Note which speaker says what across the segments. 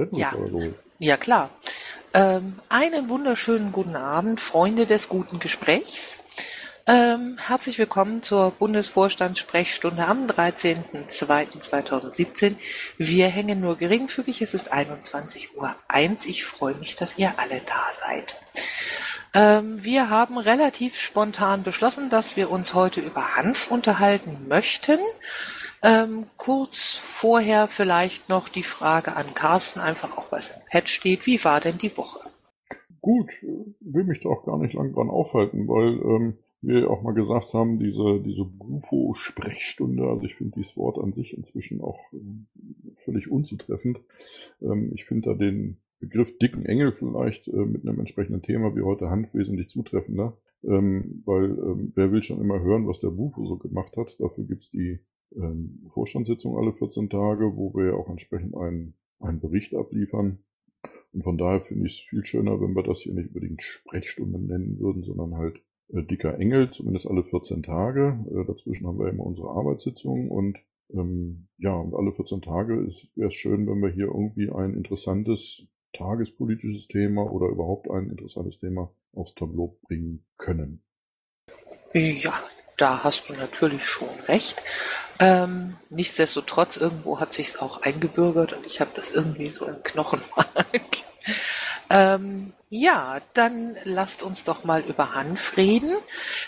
Speaker 1: Kassetten
Speaker 2: Ja.
Speaker 1: geholt?
Speaker 2: Ja, klar. Ähm, einen wunderschönen guten Abend, Freunde des guten Gesprächs. Ähm, herzlich willkommen zur Bundesvorstandssprechstunde am 13.02.2017. Wir hängen nur geringfügig, es ist 21.01 Uhr. Ich freue mich, dass ihr alle da seid. Ähm, wir haben relativ spontan beschlossen, dass wir uns heute über Hanf unterhalten möchten. Ähm, kurz vorher vielleicht noch die Frage an Carsten, einfach auch weil es im Pad steht. Wie war denn die Woche?
Speaker 1: Gut, äh, will mich da auch gar nicht lang dran aufhalten, weil ähm, wir auch mal gesagt haben, diese, diese Bufo-Sprechstunde, also ich finde dieses Wort an sich inzwischen auch ähm, völlig unzutreffend. Ähm, ich finde da den Begriff dicken Engel vielleicht äh, mit einem entsprechenden Thema wie heute Hand wesentlich zutreffender, ähm, weil ähm, wer will schon immer hören, was der Bufo so gemacht hat. Dafür gibt's die ähm, Vorstandssitzung alle 14 Tage, wo wir ja auch entsprechend einen, einen Bericht abliefern. Und von daher finde ich es viel schöner, wenn wir das hier nicht unbedingt Sprechstunde nennen würden, sondern halt äh, dicker Engel, zumindest alle 14 Tage. Äh, dazwischen haben wir immer unsere Arbeitssitzung und ähm, ja, und alle 14 Tage wäre es schön, wenn wir hier irgendwie ein interessantes tagespolitisches Thema oder überhaupt ein interessantes Thema aufs Tableau bringen können.
Speaker 2: Ja, da hast du natürlich schon recht. Ähm, nichtsdestotrotz, irgendwo hat sich's auch eingebürgert und ich habe das irgendwie so im Knochenmark. ähm, ja, dann lasst uns doch mal über Hanf reden.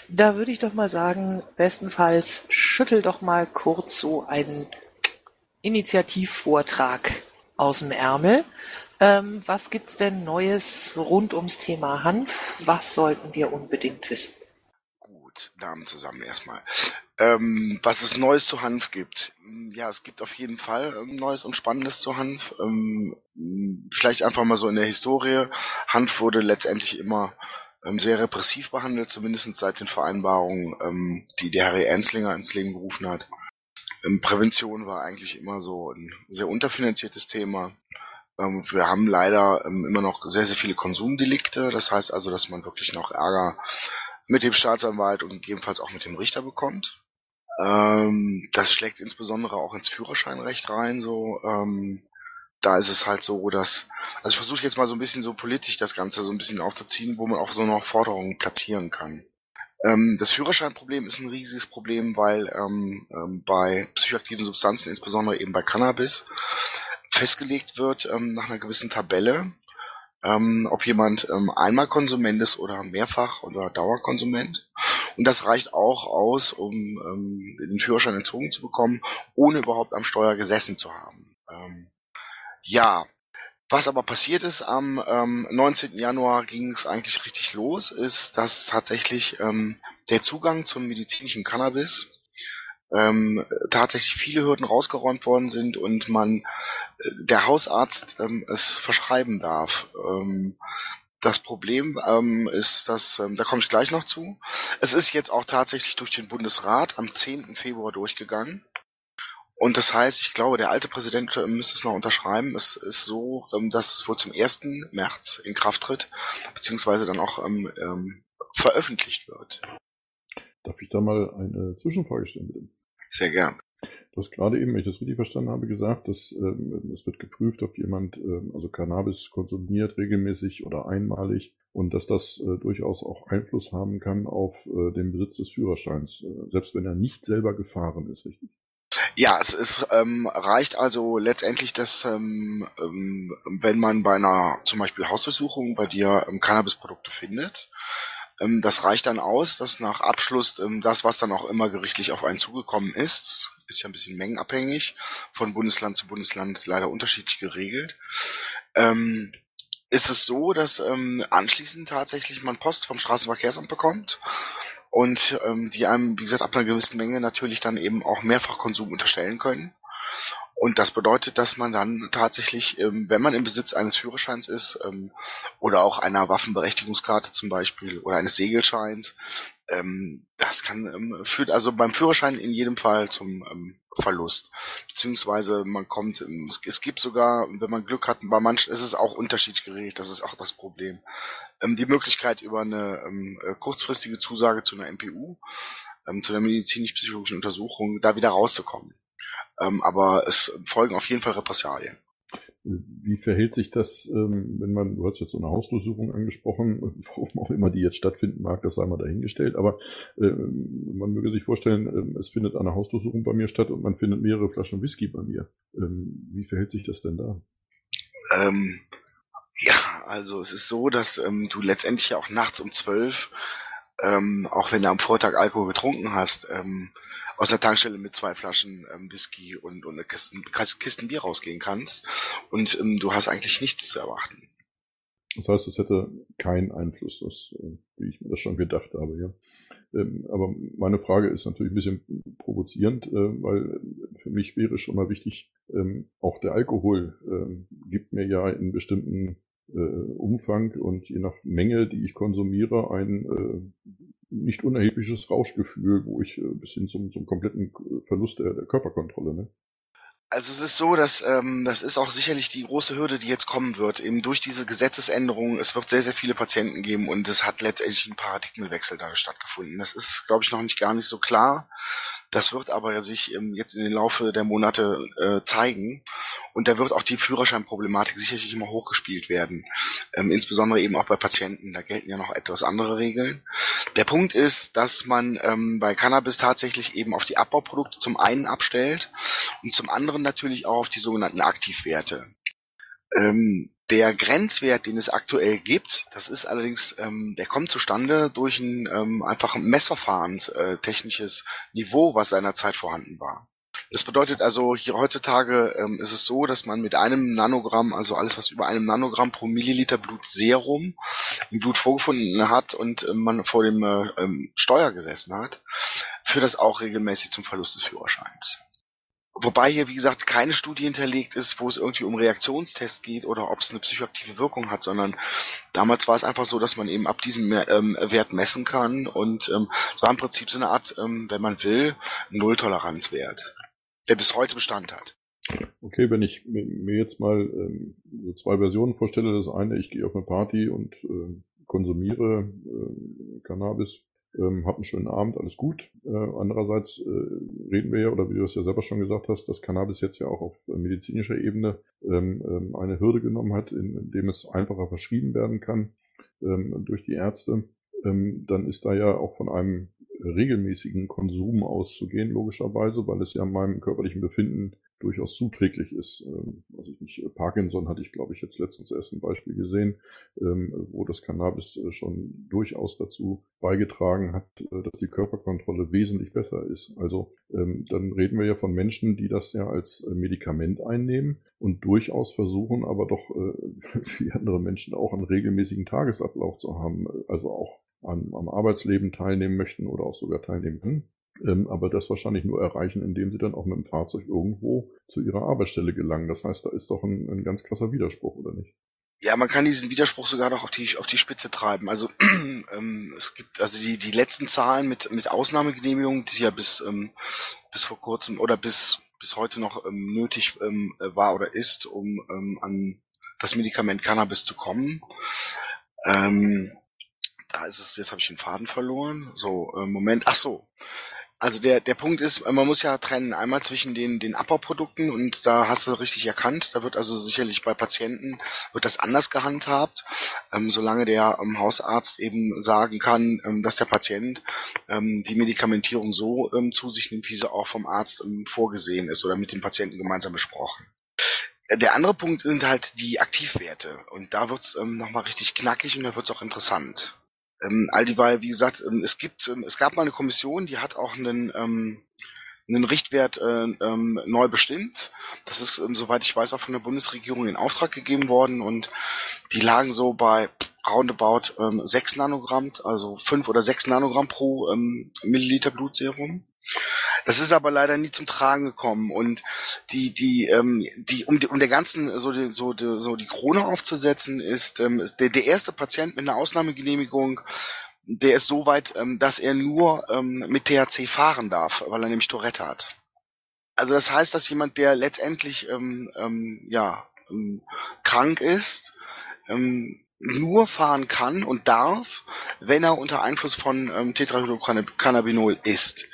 Speaker 2: Da würde ich doch mal sagen, bestenfalls schüttel doch mal kurz so einen Initiativvortrag aus dem Ärmel. Ähm, was gibt's denn Neues rund ums Thema Hanf? Was sollten wir unbedingt wissen?
Speaker 3: Gut, Damen zusammen erstmal. Ähm, was es Neues zu Hanf gibt. Ja, es gibt auf jeden Fall ähm, Neues und Spannendes zu Hanf. Ähm, vielleicht einfach mal so in der Historie. Hanf wurde letztendlich immer ähm, sehr repressiv behandelt, zumindest seit den Vereinbarungen, ähm, die der Harry Anslinger ins Leben gerufen hat. Ähm, Prävention war eigentlich immer so ein sehr unterfinanziertes Thema. Wir haben leider immer noch sehr, sehr viele Konsumdelikte. Das heißt also, dass man wirklich noch Ärger mit dem Staatsanwalt und gegebenenfalls auch mit dem Richter bekommt. Ähm, das schlägt insbesondere auch ins Führerscheinrecht rein. So, ähm, da ist es halt so, dass, also ich versuche jetzt mal so ein bisschen so politisch das Ganze so ein bisschen aufzuziehen, wo man auch so noch Forderungen platzieren kann. Ähm, das Führerscheinproblem ist ein riesiges Problem, weil ähm, ähm, bei psychoaktiven Substanzen, insbesondere eben bei Cannabis, festgelegt wird ähm, nach einer gewissen Tabelle, ähm, ob jemand ähm, einmal Konsument ist oder mehrfach oder Dauerkonsument. Und das reicht auch aus, um ähm, den Führerschein entzogen zu bekommen, ohne überhaupt am Steuer gesessen zu haben. Ähm, ja, was aber passiert ist, am ähm, 19. Januar ging es eigentlich richtig los, ist, dass tatsächlich ähm, der Zugang zum medizinischen Cannabis ähm, tatsächlich viele Hürden rausgeräumt worden sind und man äh, der Hausarzt ähm, es verschreiben darf. Ähm, das Problem ähm, ist, dass, ähm, da komme ich gleich noch zu, es ist jetzt auch tatsächlich durch den Bundesrat am 10. Februar durchgegangen. Und das heißt, ich glaube, der alte Präsident äh, müsste es noch unterschreiben. Es ist so, ähm, dass es wohl zum 1. März in Kraft tritt, beziehungsweise dann auch ähm, ähm, veröffentlicht wird.
Speaker 1: Darf ich da mal eine Zwischenfrage stellen?
Speaker 3: Sehr gern.
Speaker 1: Du hast gerade eben, wenn ich das richtig verstanden habe, gesagt, dass ähm, es wird geprüft, ob jemand ähm, also Cannabis konsumiert regelmäßig oder einmalig und dass das äh, durchaus auch Einfluss haben kann auf äh, den Besitz des Führerscheins, äh, selbst wenn er nicht selber gefahren ist, richtig?
Speaker 3: Ja, es ist, ähm, reicht also letztendlich, dass ähm, ähm, wenn man bei einer zum Beispiel Hausdurchsuchung bei dir ähm, Cannabisprodukte findet, ähm, das reicht dann aus, dass nach Abschluss ähm, das, was dann auch immer gerichtlich auf einen zugekommen ist, ist ja ein bisschen mengenabhängig, von Bundesland zu Bundesland leider unterschiedlich geregelt, ähm, ist es so, dass ähm, anschließend tatsächlich man Post vom Straßenverkehrsamt bekommt und ähm, die einem, wie gesagt, ab einer gewissen Menge natürlich dann eben auch Mehrfachkonsum unterstellen können. Und das bedeutet, dass man dann tatsächlich, ähm, wenn man im Besitz eines Führerscheins ist ähm, oder auch einer Waffenberechtigungskarte zum Beispiel oder eines Segelscheins, ähm, das kann führt also beim Führerschein in jedem Fall zum Verlust. Beziehungsweise man kommt, es, gibt sogar, wenn man Glück hat, bei manchen ist es auch unterschiedlich geregelt, das ist auch das Problem. Die Möglichkeit über eine äh, kurzfristige Zusage zu einer MPU, zu einer medizinisch-psychologischen Untersuchung, da wieder rauszukommen. Ähm, aber es folgen auf jeden Fall Repressalien.
Speaker 1: Wie verhält sich das, ähm, wenn man, du hast jetzt so eine Hausdurchsuchung angesprochen, warum auch immer die jetzt stattfinden mag, das sei mal dahingestellt, aber äh, man möge sich vorstellen, äh, es findet eine Hausdurchsuchung bei mir statt und man findet mehrere Flaschen Whisky bei mir. Ähm, wie verhält sich das denn da?
Speaker 3: Ähm, ja, also es ist so, dass ähm, du letztendlich ja auch nachts um zwölf, ähm, auch wenn du am Vortag Alkohol getrunken hast, ähm, aus der Tankstelle mit zwei Flaschen ähm, Whisky und, und eine Kisten, Kisten Bier rausgehen kannst. Und ähm, du hast eigentlich nichts zu erwarten.
Speaker 1: Das heißt, es hätte keinen Einfluss, das, äh, wie ich mir das schon gedacht habe, ja. Ähm, aber meine Frage ist natürlich ein bisschen provozierend, äh, weil für mich wäre schon mal wichtig, ähm, auch der Alkohol ähm, gibt mir ja in bestimmten äh, Umfang und je nach Menge, die ich konsumiere, ein nicht unerhebliches Rauschgefühl, wo ich äh, bis hin zum, zum kompletten Verlust der, der Körperkontrolle. Ne?
Speaker 3: Also es ist so, dass ähm, das ist auch sicherlich die große Hürde, die jetzt kommen wird, eben durch diese Gesetzesänderungen. Es wird sehr, sehr viele Patienten geben und es hat letztendlich ein Paradigmenwechsel da stattgefunden. Das ist, glaube ich, noch nicht gar nicht so klar. Das wird aber sich ähm, jetzt in den Laufe der Monate äh, zeigen. Und da wird auch die Führerscheinproblematik sicherlich immer hochgespielt werden. Ähm, insbesondere eben auch bei Patienten. Da gelten ja noch etwas andere Regeln. Der Punkt ist, dass man ähm, bei Cannabis tatsächlich eben auf die Abbauprodukte zum einen abstellt und zum anderen natürlich auch auf die sogenannten Aktivwerte. Ähm, der Grenzwert, den es aktuell gibt, das ist allerdings, ähm, der kommt zustande durch ein ähm, einfach messverfahrenstechnisches Niveau, was seinerzeit vorhanden war. Das bedeutet also, hier heutzutage ähm, ist es so, dass man mit einem Nanogramm, also alles was über einem Nanogramm pro Milliliter Blutserum im Blut vorgefunden hat und äh, man vor dem äh, ähm, Steuer gesessen hat, führt das auch regelmäßig zum Verlust des Führerscheins. Wobei hier, wie gesagt, keine Studie hinterlegt ist, wo es irgendwie um Reaktionstest geht oder ob es eine psychoaktive Wirkung hat, sondern damals war es einfach so, dass man eben ab diesem ähm, Wert messen kann und ähm, es war im Prinzip so eine Art, ähm, wenn man will, Nulltoleranzwert, der bis heute Bestand hat.
Speaker 1: Okay, wenn ich mir jetzt mal ähm, so zwei Versionen vorstelle, das eine, ich gehe auf eine Party und äh, konsumiere äh, Cannabis ähm, habt einen schönen Abend, alles gut. Äh, andererseits äh, reden wir ja, oder wie du es ja selber schon gesagt hast, dass Cannabis jetzt ja auch auf medizinischer Ebene ähm, ähm, eine Hürde genommen hat, in, in es einfacher verschrieben werden kann ähm, durch die Ärzte. Ähm, dann ist da ja auch von einem regelmäßigen Konsum auszugehen, logischerweise, weil es ja meinem körperlichen Befinden durchaus zuträglich ist. Ähm, also ich nicht, Parkinson hatte ich, glaube ich, jetzt letztens erst ein Beispiel gesehen, ähm, wo das Cannabis äh, schon durchaus dazu beigetragen hat, äh, dass die Körperkontrolle wesentlich besser ist. Also ähm, dann reden wir ja von Menschen, die das ja als äh, Medikament einnehmen und durchaus versuchen, aber doch wie andere Menschen auch einen regelmäßigen Tagesablauf zu haben, also auch am, am Arbeitsleben teilnehmen möchten oder auch sogar teilnehmen können ähm, aber das wahrscheinlich nur erreichen, indem sie dann auch mit dem Fahrzeug irgendwo zu ihrer Arbeitsstelle gelangen. Das heißt, da ist doch ein, ein ganz krasser Widerspruch, oder nicht?
Speaker 3: Ja, man kann diesen Widerspruch sogar noch auf die, auf die Spitze treiben. Also ähm, es gibt also die, die letzten Zahlen mit, mit Ausnahmegenehmigungen, die ja bis, ähm, bis vor kurzem oder bis, bis heute noch ähm, nötig ähm, war oder ist, um ähm, an das Medikament Cannabis zu kommen. Ähm, da ist es, jetzt habe ich den Faden verloren. So, äh, Moment, ach so. Also der, der Punkt ist, man muss ja trennen einmal zwischen den, den Abbauprodukten und da hast du richtig erkannt, da wird also sicherlich bei Patienten wird das anders gehandhabt, ähm, solange der ähm, Hausarzt eben sagen kann, ähm, dass der Patient ähm, die Medikamentierung so ähm, zu sich nimmt, wie sie auch vom Arzt ähm, vorgesehen ist oder mit dem Patienten gemeinsam besprochen. Der andere Punkt sind halt die Aktivwerte und da wird's ähm, nochmal richtig knackig und da wird's auch interessant. Ähm, all dieweil, wie gesagt, ähm, es gibt, ähm, es gab mal eine Kommission, die hat auch einen, ähm, einen Richtwert äh, ähm, neu bestimmt. Das ist, ähm, soweit ich weiß, auch von der Bundesregierung in Auftrag gegeben worden und die lagen so bei roundabout ähm, 6 Nanogramm, also 5 oder 6 Nanogramm pro ähm, Milliliter Blutserum. Das ist aber leider nie zum Tragen gekommen und die die ähm, die um die, um der ganzen so die, so die, so die Krone aufzusetzen ist ähm, der der erste Patient mit einer Ausnahmegenehmigung der ist so weit, ähm, dass er nur ähm, mit THC fahren darf, weil er nämlich Tourette hat. Also das heißt, dass jemand, der letztendlich ähm, ähm, ja ähm, krank ist, ähm, nur fahren kann und darf, wenn er unter Einfluss von ähm, Tetrahydrocannabinol ist.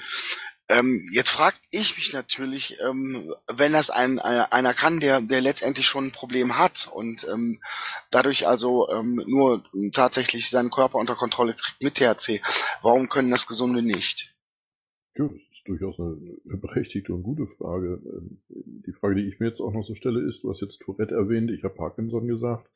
Speaker 3: Ähm, jetzt fragt ich mich natürlich, ähm, wenn das ein, ein, einer kann, der, der letztendlich schon ein Problem hat und ähm, dadurch also ähm, nur tatsächlich seinen Körper unter Kontrolle kriegt mit THC, warum können das Gesunde nicht?
Speaker 1: Ist durchaus eine, berechtigte und gute Frage. Ähm, die Frage, die ich mir jetzt auch noch so stelle, ist, du hast jetzt Tourette erwähnt, ich habe Parkinson gesagt.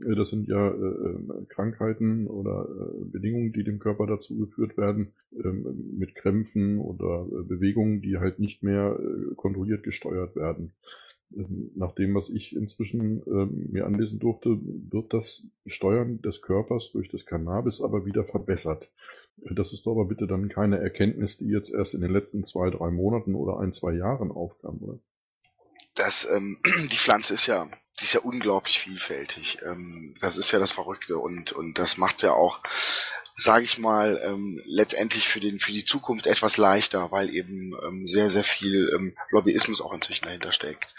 Speaker 1: Äh, das sind ja äh, äh, Krankheiten oder äh, Bedingungen, die dem Körper dazu geführt werden, ähm, mit Krämpfen oder Bewegungen, die halt nicht mehr kontrolliert gesteuert werden. Ähm, nach dem, was ich inzwischen ähm, mir anlesen durfte, wird das Steuern des Körpers durch das Cannabis aber wieder verbessert. Das ist aber bitte dann keine Erkenntnis, die jetzt erst in den letzten zwei, drei Monaten oder ein, zwei Jahren aufkam, oder?
Speaker 3: Das, ähm, die Pflanze ist ja, die ist ja unglaublich vielfältig. Ähm, das ist ja das Verrückte und, und das macht's ja auch sage ich mal, ähm, letztendlich für, den, für die Zukunft etwas leichter, weil eben ähm, sehr, sehr viel ähm, Lobbyismus auch inzwischen dahinter steckt.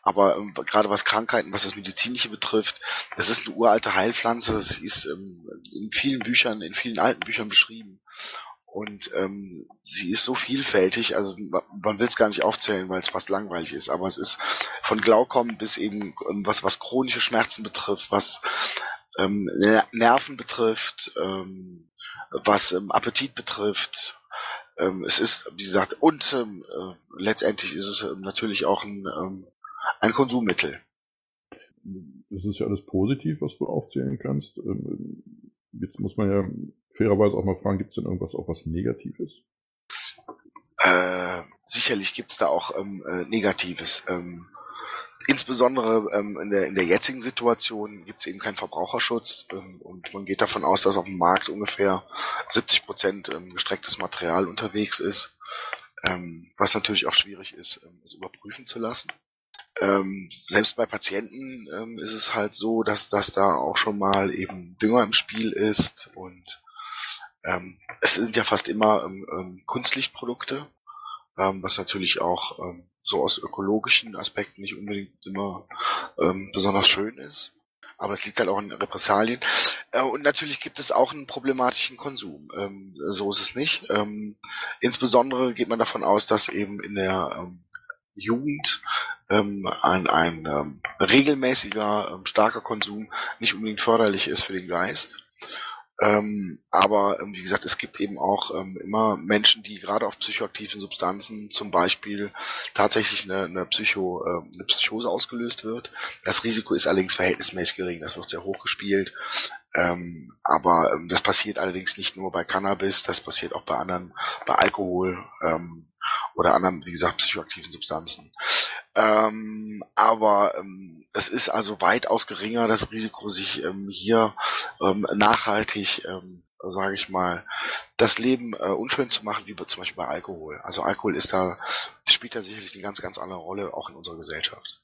Speaker 3: Aber ähm, gerade was Krankheiten, was das Medizinische betrifft, das ist eine uralte Heilpflanze, das ist ähm, in vielen Büchern, in vielen alten Büchern beschrieben. Und ähm, sie ist so vielfältig, also man will es gar nicht aufzählen, weil es fast langweilig ist, aber es ist von Glaukom bis eben ähm, was, was chronische Schmerzen betrifft, was ähm, Nerven betrifft, ähm, was ähm, Appetit betrifft. Ähm, es ist, wie gesagt, und ähm, äh, letztendlich ist es ähm, natürlich auch ein, ähm, ein Konsummittel.
Speaker 1: Das ist ja alles positiv, was du aufzählen kannst. Ähm, jetzt muss man ja fairerweise auch mal fragen, gibt es denn irgendwas auch was Negatives?
Speaker 3: Äh, sicherlich gibt's da auch ähm, äh, Negatives. Ähm, Insbesondere ähm, in, der, in der jetzigen Situation gibt es eben keinen Verbraucherschutz ähm, und man geht davon aus, dass auf dem Markt ungefähr 70 Prozent ähm, gestrecktes Material unterwegs ist, ähm, was natürlich auch schwierig ist, ähm, es überprüfen zu lassen. Ähm, selbst bei Patienten ist es halt so, dass, dass da auch schon mal eben Dünger im Spiel ist und es sind ja fast immer Kunstlichtprodukte, ähm, was natürlich auch ähm, so aus ökologischen Aspekten nicht unbedingt immer ähm, besonders schön ist. Aber es liegt halt auch in Repressalien. Äh, und natürlich gibt es auch einen problematischen Konsum. Ähm, so ist es nicht. Ähm, insbesondere geht man davon aus, dass eben in der ähm, Jugend ähm, ein, ein ähm, regelmäßiger, ähm, starker Konsum nicht unbedingt förderlich ist für den Geist. Ähm, aber ähm, wie gesagt, es gibt eben auch ähm, immer Menschen, die gerade auf psychoaktiven Substanzen zum Beispiel tatsächlich eine, eine, Psycho, äh, eine Psychose ausgelöst wird. Das Risiko ist allerdings verhältnismäßig gering, das wird sehr hoch gespielt. Ähm, aber ähm, das passiert allerdings nicht nur bei Cannabis, das passiert auch bei anderen, bei Alkohol ähm, oder anderen, wie gesagt, psychoaktiven Substanzen. Ähm, aber ähm, es ist also weitaus geringer das Risiko, sich ähm, hier ähm, nachhaltig, ähm, sage ich mal, das Leben äh, unschön zu machen, wie zum Beispiel bei Alkohol. Also Alkohol ist da, spielt da sicherlich eine ganz, ganz andere Rolle, auch in unserer Gesellschaft.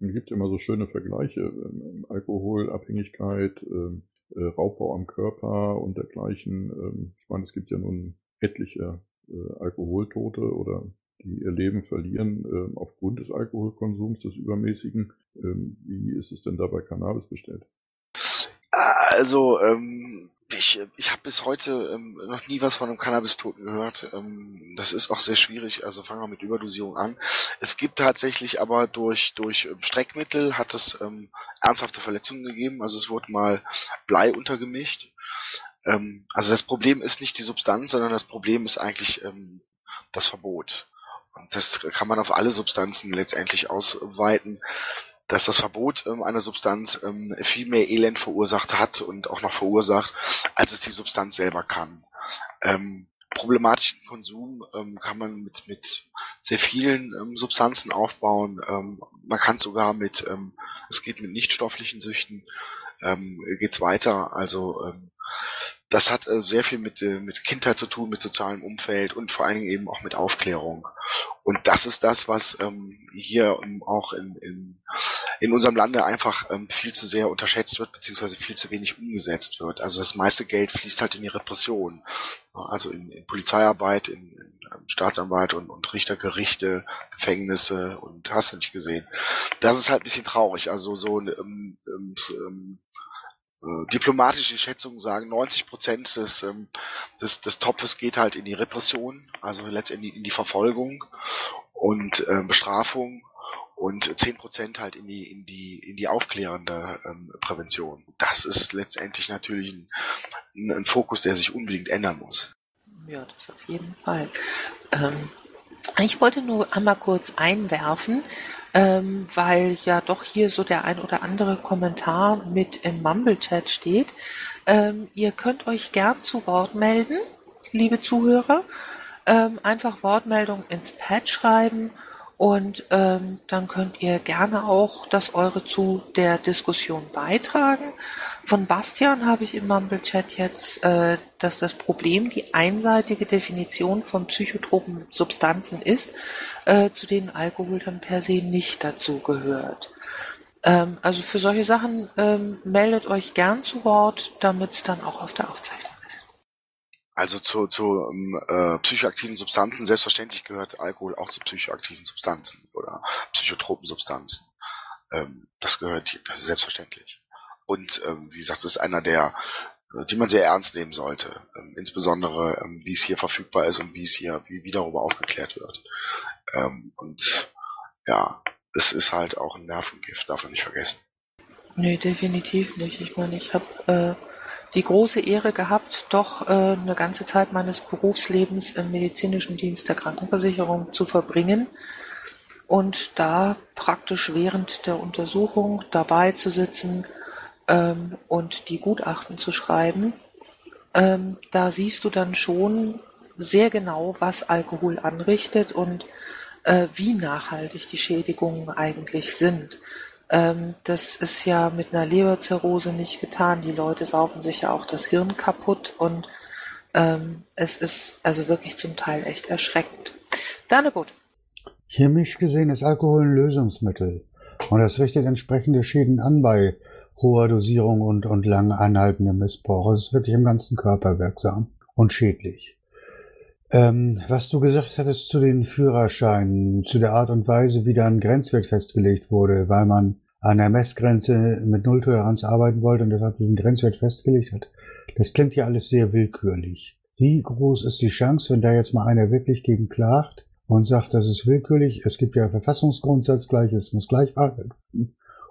Speaker 1: Es gibt immer so schöne Vergleiche, ähm, Alkoholabhängigkeit, ähm, äh, Raubbau am Körper und dergleichen. Ähm, ich meine, es gibt ja nun etliche äh, Alkoholtote oder die ihr Leben verlieren äh, aufgrund des Alkoholkonsums, des übermäßigen. Ähm, wie ist es denn da bei Cannabis bestellt?
Speaker 3: Also, ähm, ich, ich habe bis heute ähm, noch nie was von einem Cannabis-Toten gehört. Ähm, das ist auch sehr schwierig, also fangen wir mit Überdosierung an. Es gibt tatsächlich aber durch, durch ähm, Streckmittel hat es ähm, ernsthafte Verletzungen gegeben. Also es wurde mal Blei untergemischt. Ähm, also das Problem ist nicht die Substanz, sondern das Problem ist eigentlich ähm, das Verbot. Und das kann man auf alle Substanzen letztendlich ausweiten, dass das Verbot ähm, einer Substanz ähm, viel mehr Elend verursacht hat und auch noch verursacht, als es die Substanz selber kann. Ähm, problematischen Konsum ähm, kann man mit, mit sehr vielen ähm, Substanzen aufbauen. Ähm, man kann sogar mit, ähm, es geht mit nichtstofflichen Süchten, ähm, geht's weiter. Also ähm, das hat äh, sehr viel mit, äh, mit Kindheit zu tun, mit sozialem Umfeld und vor allen Dingen eben auch mit Aufklärung. Und das ist das, was ähm, hier ähm, auch in, in, in unserem Lande einfach ähm, viel zu sehr unterschätzt wird, beziehungsweise viel zu wenig umgesetzt wird. Also das meiste Geld fließt halt in die Repression. Also in, in Polizeiarbeit, in, in ähm, Staatsanwalt und, und Richtergerichte, Gefängnisse und hast du nicht gesehen. Das ist halt ein bisschen traurig. Also so ähm, ähm, äh, diplomatische Schätzungen sagen, 90 Prozent des, ähm, des, des Topfes geht halt in die Repression, also letztendlich in die Verfolgung und äh, Bestrafung und 10 Prozent halt in die, in die, in die aufklärende ähm, Prävention. Das ist letztendlich natürlich ein, ein Fokus, der sich unbedingt ändern muss.
Speaker 2: Ja, das auf jeden Fall. Ähm, ich wollte nur einmal kurz einwerfen, ähm, weil ja doch hier so der ein oder andere Kommentar mit im Mumble-Chat steht. Ähm, ihr könnt euch gern zu Wort melden, liebe Zuhörer. Ähm, einfach Wortmeldung ins Pad schreiben und ähm, dann könnt ihr gerne auch das eure zu der Diskussion beitragen. Von Bastian habe ich im Mumble-Chat jetzt, äh, dass das Problem die einseitige Definition von psychotropen Substanzen ist, äh, zu denen Alkohol dann per se nicht dazu gehört. Ähm, also für solche Sachen ähm, meldet euch gern zu Wort, damit es dann auch auf der Aufzeichnung.
Speaker 3: Also zu, zu ähm, äh, psychoaktiven Substanzen, selbstverständlich gehört Alkohol auch zu psychoaktiven Substanzen oder psychotropen Substanzen. Ähm, das gehört das ist selbstverständlich. Und ähm, wie gesagt, das ist einer der, äh, die man sehr ernst nehmen sollte. Ähm, insbesondere, ähm, wie es hier verfügbar ist und wie es hier, wie, wie darüber aufgeklärt wird. Ähm, und ja, es ist halt auch ein Nervengift, darf man nicht vergessen.
Speaker 2: Nee, definitiv nicht. Ich meine, ich habe äh, die große Ehre gehabt, doch äh, eine ganze Zeit meines Berufslebens im medizinischen Dienst der Krankenversicherung zu verbringen und da praktisch während der Untersuchung dabei zu sitzen ähm, und die Gutachten zu schreiben, ähm, da siehst du dann schon sehr genau, was Alkohol anrichtet und äh, wie nachhaltig die Schädigungen eigentlich sind. Ähm, das ist ja mit einer Leberzirrhose nicht getan. Die Leute saufen sich ja auch das Hirn kaputt und ähm, es ist also wirklich zum Teil echt erschreckend. Danebot.
Speaker 4: Chemisch gesehen ist Alkohol ein Lösungsmittel und das richtet entsprechende Schäden an bei hoher Dosierung und, und lang anhaltendem Missbrauch. Es ist wirklich im ganzen Körper wirksam und schädlich. Ähm, was du gesagt hattest zu den Führerscheinen, zu der Art und Weise, wie da ein Grenzwert festgelegt wurde, weil man an der Messgrenze mit Nulltoleranz arbeiten wollte und deshalb diesen Grenzwert festgelegt hat. Das klingt ja alles sehr willkürlich. Wie groß ist die Chance, wenn da jetzt mal einer wirklich gegen klagt und sagt, das ist willkürlich, es gibt ja Verfassungsgrundsatz, Gleiches muss gleich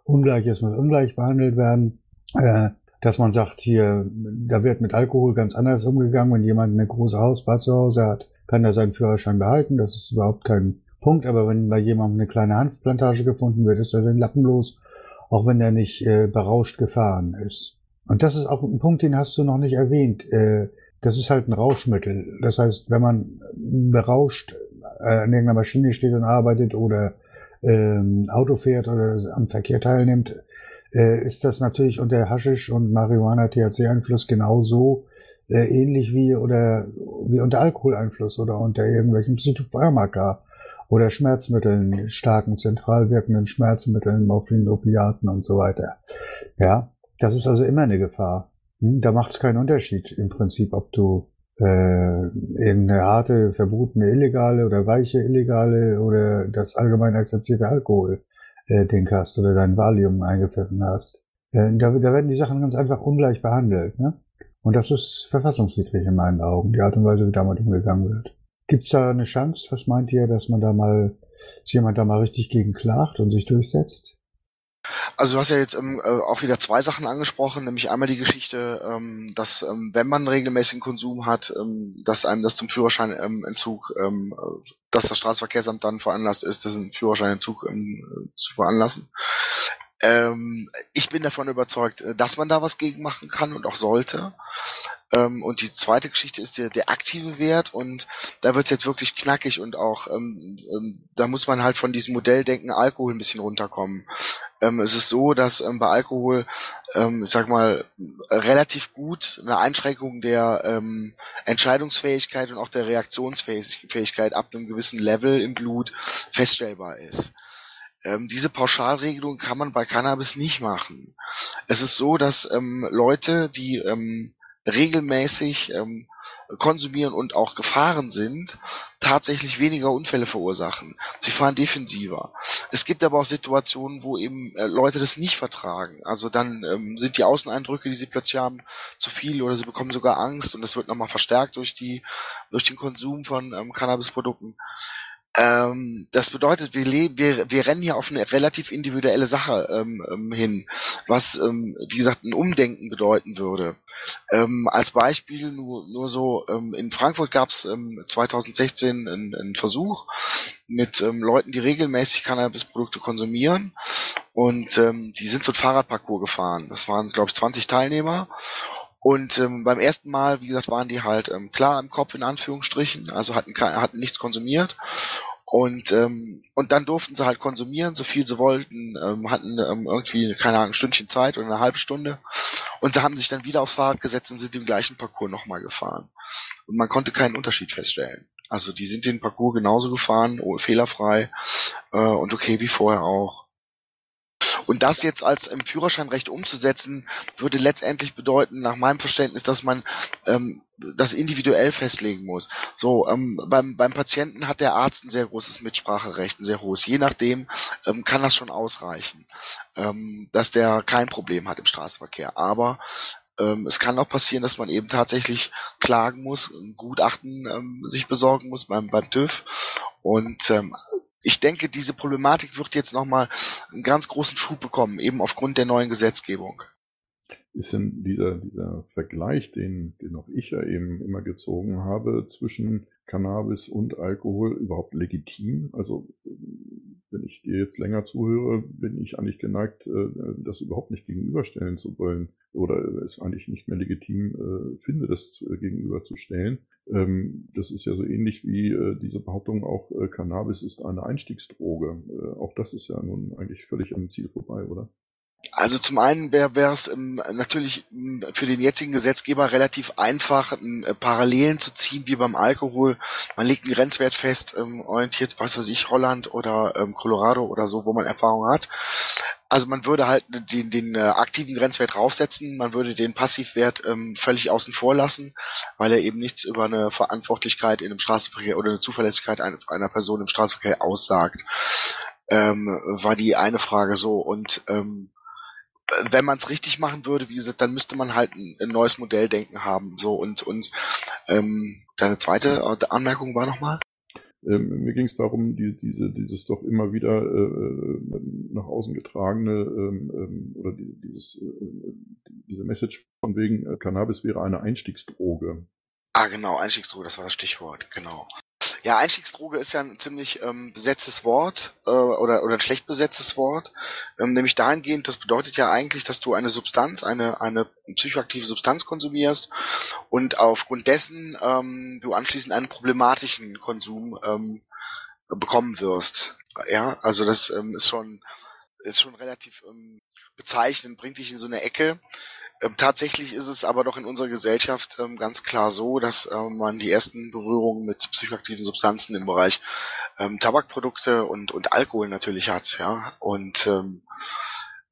Speaker 4: Ungleiches muss ungleich behandelt werden, äh, dass man sagt, hier, da wird mit Alkohol ganz anders umgegangen. Wenn jemand eine große Hausbar zu Hause hat, kann er seinen Führerschein behalten. Das ist überhaupt kein Punkt. Aber wenn bei jemandem eine kleine Hanfplantage gefunden wird, ist er den Lappen los, auch wenn er nicht äh, berauscht gefahren ist. Und das ist auch ein Punkt, den hast du noch nicht erwähnt. Äh, das ist halt ein Rauschmittel. Das heißt, wenn man berauscht äh, an irgendeiner Maschine steht und arbeitet oder ähm, Auto fährt oder am Verkehr teilnimmt, äh, ist das natürlich unter Haschisch und Marihuana-THC-Einfluss genauso äh, ähnlich wie oder wie unter Alkoholeinfluss oder unter irgendwelchen Psychopharmaka oder Schmerzmitteln, starken zentral wirkenden Schmerzmitteln, Morphin, Opiaten und so weiter. Ja, das ist also immer eine Gefahr. Hm, da macht es keinen Unterschied im Prinzip, ob du äh, irgendeine harte, verbotene illegale oder weiche illegale oder das allgemein akzeptierte Alkohol äh, Ding hast oder dein Valium eingepfiffen hast. Äh, da, da werden die Sachen ganz einfach ungleich behandelt. Ne? Und das ist verfassungswidrig in meinen Augen, die Art und Weise, wie damit umgegangen wird. Gibt's da eine Chance, was meint ihr, dass man da mal, dass jemand da mal richtig gegen klagt und sich durchsetzt?
Speaker 3: Also du hast ja jetzt ähm, äh, auch wieder zwei Sachen angesprochen, nämlich einmal die Geschichte, ähm, dass ähm, wenn man regelmäßigen Konsum hat, ähm, dass einem das zum Führerscheinentzug, ähm, dass das Straßenverkehrsamt dann veranlasst ist, diesen Führerscheinentzug ähm, zu veranlassen. Ähm, ich bin davon überzeugt, äh, dass man da was gegen machen kann und auch sollte. Ähm, und die zweite Geschichte ist der, der aktive Wert und da wird's jetzt wirklich knackig und auch ähm, ähm, da muss man halt von diesem Modelldenken Alkohol ein bisschen runterkommen. Ähm, es ist so, dass ähm, bei Alkohol, ich sag mal, relativ gut eine Einschränkung der Entscheidungsfähigkeit und auch der Reaktionsfähigkeit ab einem gewissen Level im Blut feststellbar ist. Ähm, diese Pauschalregelung kann man bei Cannabis nicht machen. Es ist so, dass ähm, Leute, die ähm, regelmäßig ähm, konsumieren und auch gefahren sind, tatsächlich weniger Unfälle verursachen. Sie fahren defensiver. Es gibt aber auch Situationen, wo eben äh, Leute das nicht vertragen. Also dann ähm, sind die Außeneindrücke, die sie plötzlich haben, zu viel oder sie bekommen sogar Angst und das wird nochmal verstärkt durch die durch den Konsum von ähm, Cannabisprodukten. Ähm, das bedeutet, wir, leben, wir, wir rennen hier auf eine relativ individuelle Sache ähm, ähm, hin, was, ähm, wie gesagt, ein Umdenken bedeuten würde. Ähm, als Beispiel nur, nur so, ähm, in Frankfurt gab es 2016 einen, einen, Versuch mit ähm, Leuten, die regelmäßig Cannabisprodukte konsumieren und ähm, die sind so ein Fahrradparcours gefahren. Das waren, glaube ich, 20 Teilnehmer und ähm, beim ersten Mal, wie gesagt, waren die halt ähm, klar im Kopf in Anführungsstrichen, also hatten, hatten nichts konsumiert. Und, ähm, und dann durften sie halt konsumieren, so viel sie wollten, ähm, hatten ähm, irgendwie, keine Ahnung, ein Stündchen Zeit oder eine halbe Stunde. Und sie haben sich dann wieder aufs Fahrrad gesetzt und sind den gleichen Parcours nochmal gefahren. Und man konnte keinen Unterschied feststellen. Also die sind den Parcours genauso gefahren, oh, fehlerfrei äh, und okay wie vorher auch. Und das jetzt als im Führerscheinrecht umzusetzen, würde letztendlich bedeuten, nach meinem Verständnis, dass man ähm, das individuell festlegen muss. So, ähm, beim, beim Patienten hat der Arzt ein sehr großes Mitspracherecht, ein sehr hohes. Je nachdem ähm, kann das schon ausreichen, ähm, dass der kein Problem hat im Straßenverkehr. Aber ähm, es kann auch passieren, dass man eben tatsächlich klagen muss, ein Gutachten ähm, sich besorgen muss beim, beim TÜV. Und ähm, ich denke, diese Problematik wird jetzt nochmal einen ganz großen Schub bekommen, eben aufgrund der neuen Gesetzgebung.
Speaker 1: Ist denn dieser, dieser Vergleich, den, den auch ich ja eben immer gezogen habe, zwischen Cannabis und Alkohol überhaupt legitim? Also wenn ich dir jetzt länger zuhöre, bin ich eigentlich geneigt, äh, das überhaupt nicht gegenüberstellen zu wollen oder es eigentlich nicht mehr legitim äh, finde, das gegenüberzustellen. Ähm, das ist ja so ähnlich wie äh, diese Behauptung, auch Cannabis ist eine Einstiegsdroge. Auch das ist ja nun eigentlich völlig am Ziel vorbei, oder?
Speaker 3: Also zum einen wäre es ähm, natürlich ähm, für den jetzigen Gesetzgeber relativ einfach, ähm, Parallelen zu ziehen wie beim Alkohol. Man legt einen Grenzwert fest, ähm, orientiert, was weiß ich, Holland oder ähm, Colorado oder so, wo man Erfahrung hat. Also man würde halt den, den äh, aktiven Grenzwert draufsetzen, man würde den Passivwert ähm, völlig außen vor lassen, weil er eben nichts über eine Verantwortlichkeit in einem Straßenverkehr oder eine Zuverlässigkeit einer, einer Person im Straßenverkehr aussagt. Ähm, war die eine Frage so und ähm, wenn man es richtig machen würde, wie gesagt, dann müsste man halt ein, ein neues Modelldenken haben. So und und ähm, deine zweite äh, Anmerkung war nochmal?
Speaker 1: Ähm, mir ging es darum, die, diese, dieses doch immer wieder äh, nach außen getragene ähm, ähm oder die, dieses, äh, diese Message von wegen äh, Cannabis wäre eine Einstiegsdroge.
Speaker 3: Ah, genau, Einstiegsdroge, das war das Stichwort, genau. Ja, Einstiegsdroge ist ja ein ziemlich ähm, besetztes Wort äh, oder, oder ein schlecht besetztes Wort, ähm, nämlich dahingehend, das bedeutet ja eigentlich, dass du eine Substanz, eine, eine psychoaktive Substanz konsumierst und aufgrund dessen ähm, du anschließend einen problematischen Konsum ähm, bekommen wirst. Ja, also das ähm, ist schon ist schon relativ ähm, bezeichnend, bringt dich in so eine Ecke, tatsächlich ist es aber doch in unserer Gesellschaft ähm, ganz klar so, dass ähm, man die ersten Berührungen mit psychoaktiven Substanzen im Bereich ähm, Tabakprodukte und, und Alkohol natürlich hat, ja. Und ähm,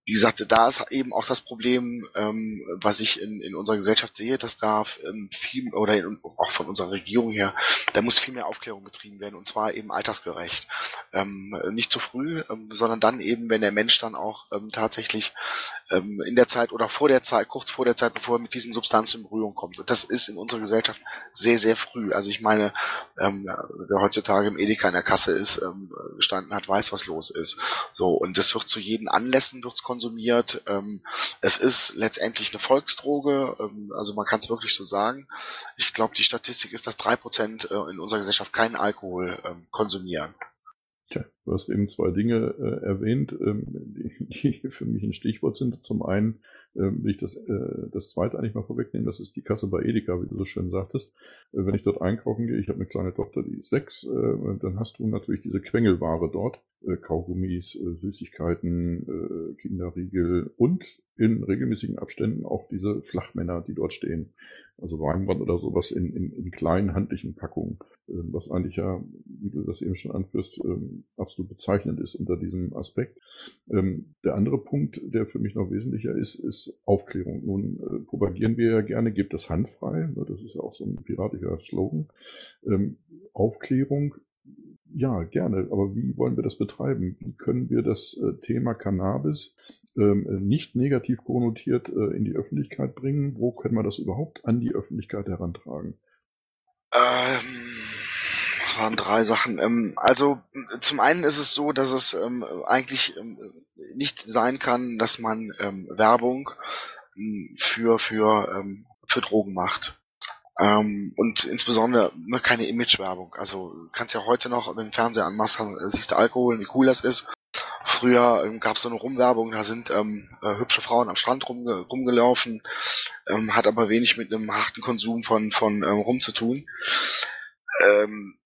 Speaker 3: wie gesagt, da ist eben auch das Problem, ähm, was ich in, in unserer Gesellschaft sehe, dass da ähm, viel oder in, auch von unserer Regierung her, da muss viel mehr Aufklärung betrieben werden und zwar eben altersgerecht. Ähm, nicht zu früh, ähm, sondern dann eben, wenn der Mensch dann auch ähm, tatsächlich ähm, in der Zeit oder vor der Zeit, kurz vor der Zeit, bevor er mit diesen Substanzen in Berührung kommt. Und das ist in unserer Gesellschaft sehr, sehr früh. Also ich meine, ähm, wer heutzutage im Edeka in der Kasse ist, ähm, gestanden hat, weiß, was los ist. So, und das wird zu jeden Anlässen wird's konsumiert. Ähm, es ist letztendlich eine Volksdroge, ähm, also man kann es wirklich so sagen. Ich glaube, die Statistik ist, dass drei Prozent äh, in unserer Gesellschaft keinen Alkohol ähm, konsumieren.
Speaker 1: Tja, du hast eben zwei Dinge äh, erwähnt, ähm, die, die für mich ein Stichwort sind. Zum einen ähm, will ich das, äh, das zweite eigentlich mal vorwegnehmen, das ist die Kasse bei Edeka, wie du so schön sagtest. Äh, wenn ich dort einkaufen gehe, ich habe eine kleine Tochter, die ist sechs, äh, dann hast du natürlich diese Quengelware dort. äh, Kaugummis, äh, Süßigkeiten, äh, Kinderriegel und in regelmäßigen Abständen auch diese Flachmänner, die dort stehen. Also Weinbrand oder sowas in, in, in kleinen handlichen Packungen, äh, was eigentlich ja, wie du das eben schon anführst, ähm, absolut bezeichnend ist unter diesem Aspekt. Ähm, der andere Punkt, der für mich noch wesentlicher ist, ist Aufklärung. Nun äh, propagieren wir ja gerne, gibt es handfrei, ne, das ist ja auch so ein piratischer Slogan. Ähm, Aufklärung ja, gerne. Aber wie wollen wir das betreiben? Wie können wir das äh, Thema Cannabis ähm, nicht negativ konnotiert äh, in die Öffentlichkeit bringen? Wo können wir das überhaupt an die Öffentlichkeit herantragen?
Speaker 3: Ähm, das waren drei Sachen. Ähm, also zum einen ist es so, dass es ähm, eigentlich nicht sein kann, dass man Werbung ähm, für für für Drogen macht. Ähm, und insbesondere ne, keine Imagewerbung. Also kannst ja heute noch, wenn du den Fernseher anmachst, siehst du Alkohol, wie cool das ist. Früher ähm, gab es so eine Rumwerbung, da sind ähm, äh, hübsche Frauen am Strand rumge rumgelaufen, ähm, hat aber wenig mit einem harten Konsum von, von ähm, Rum zu tun. Ähm,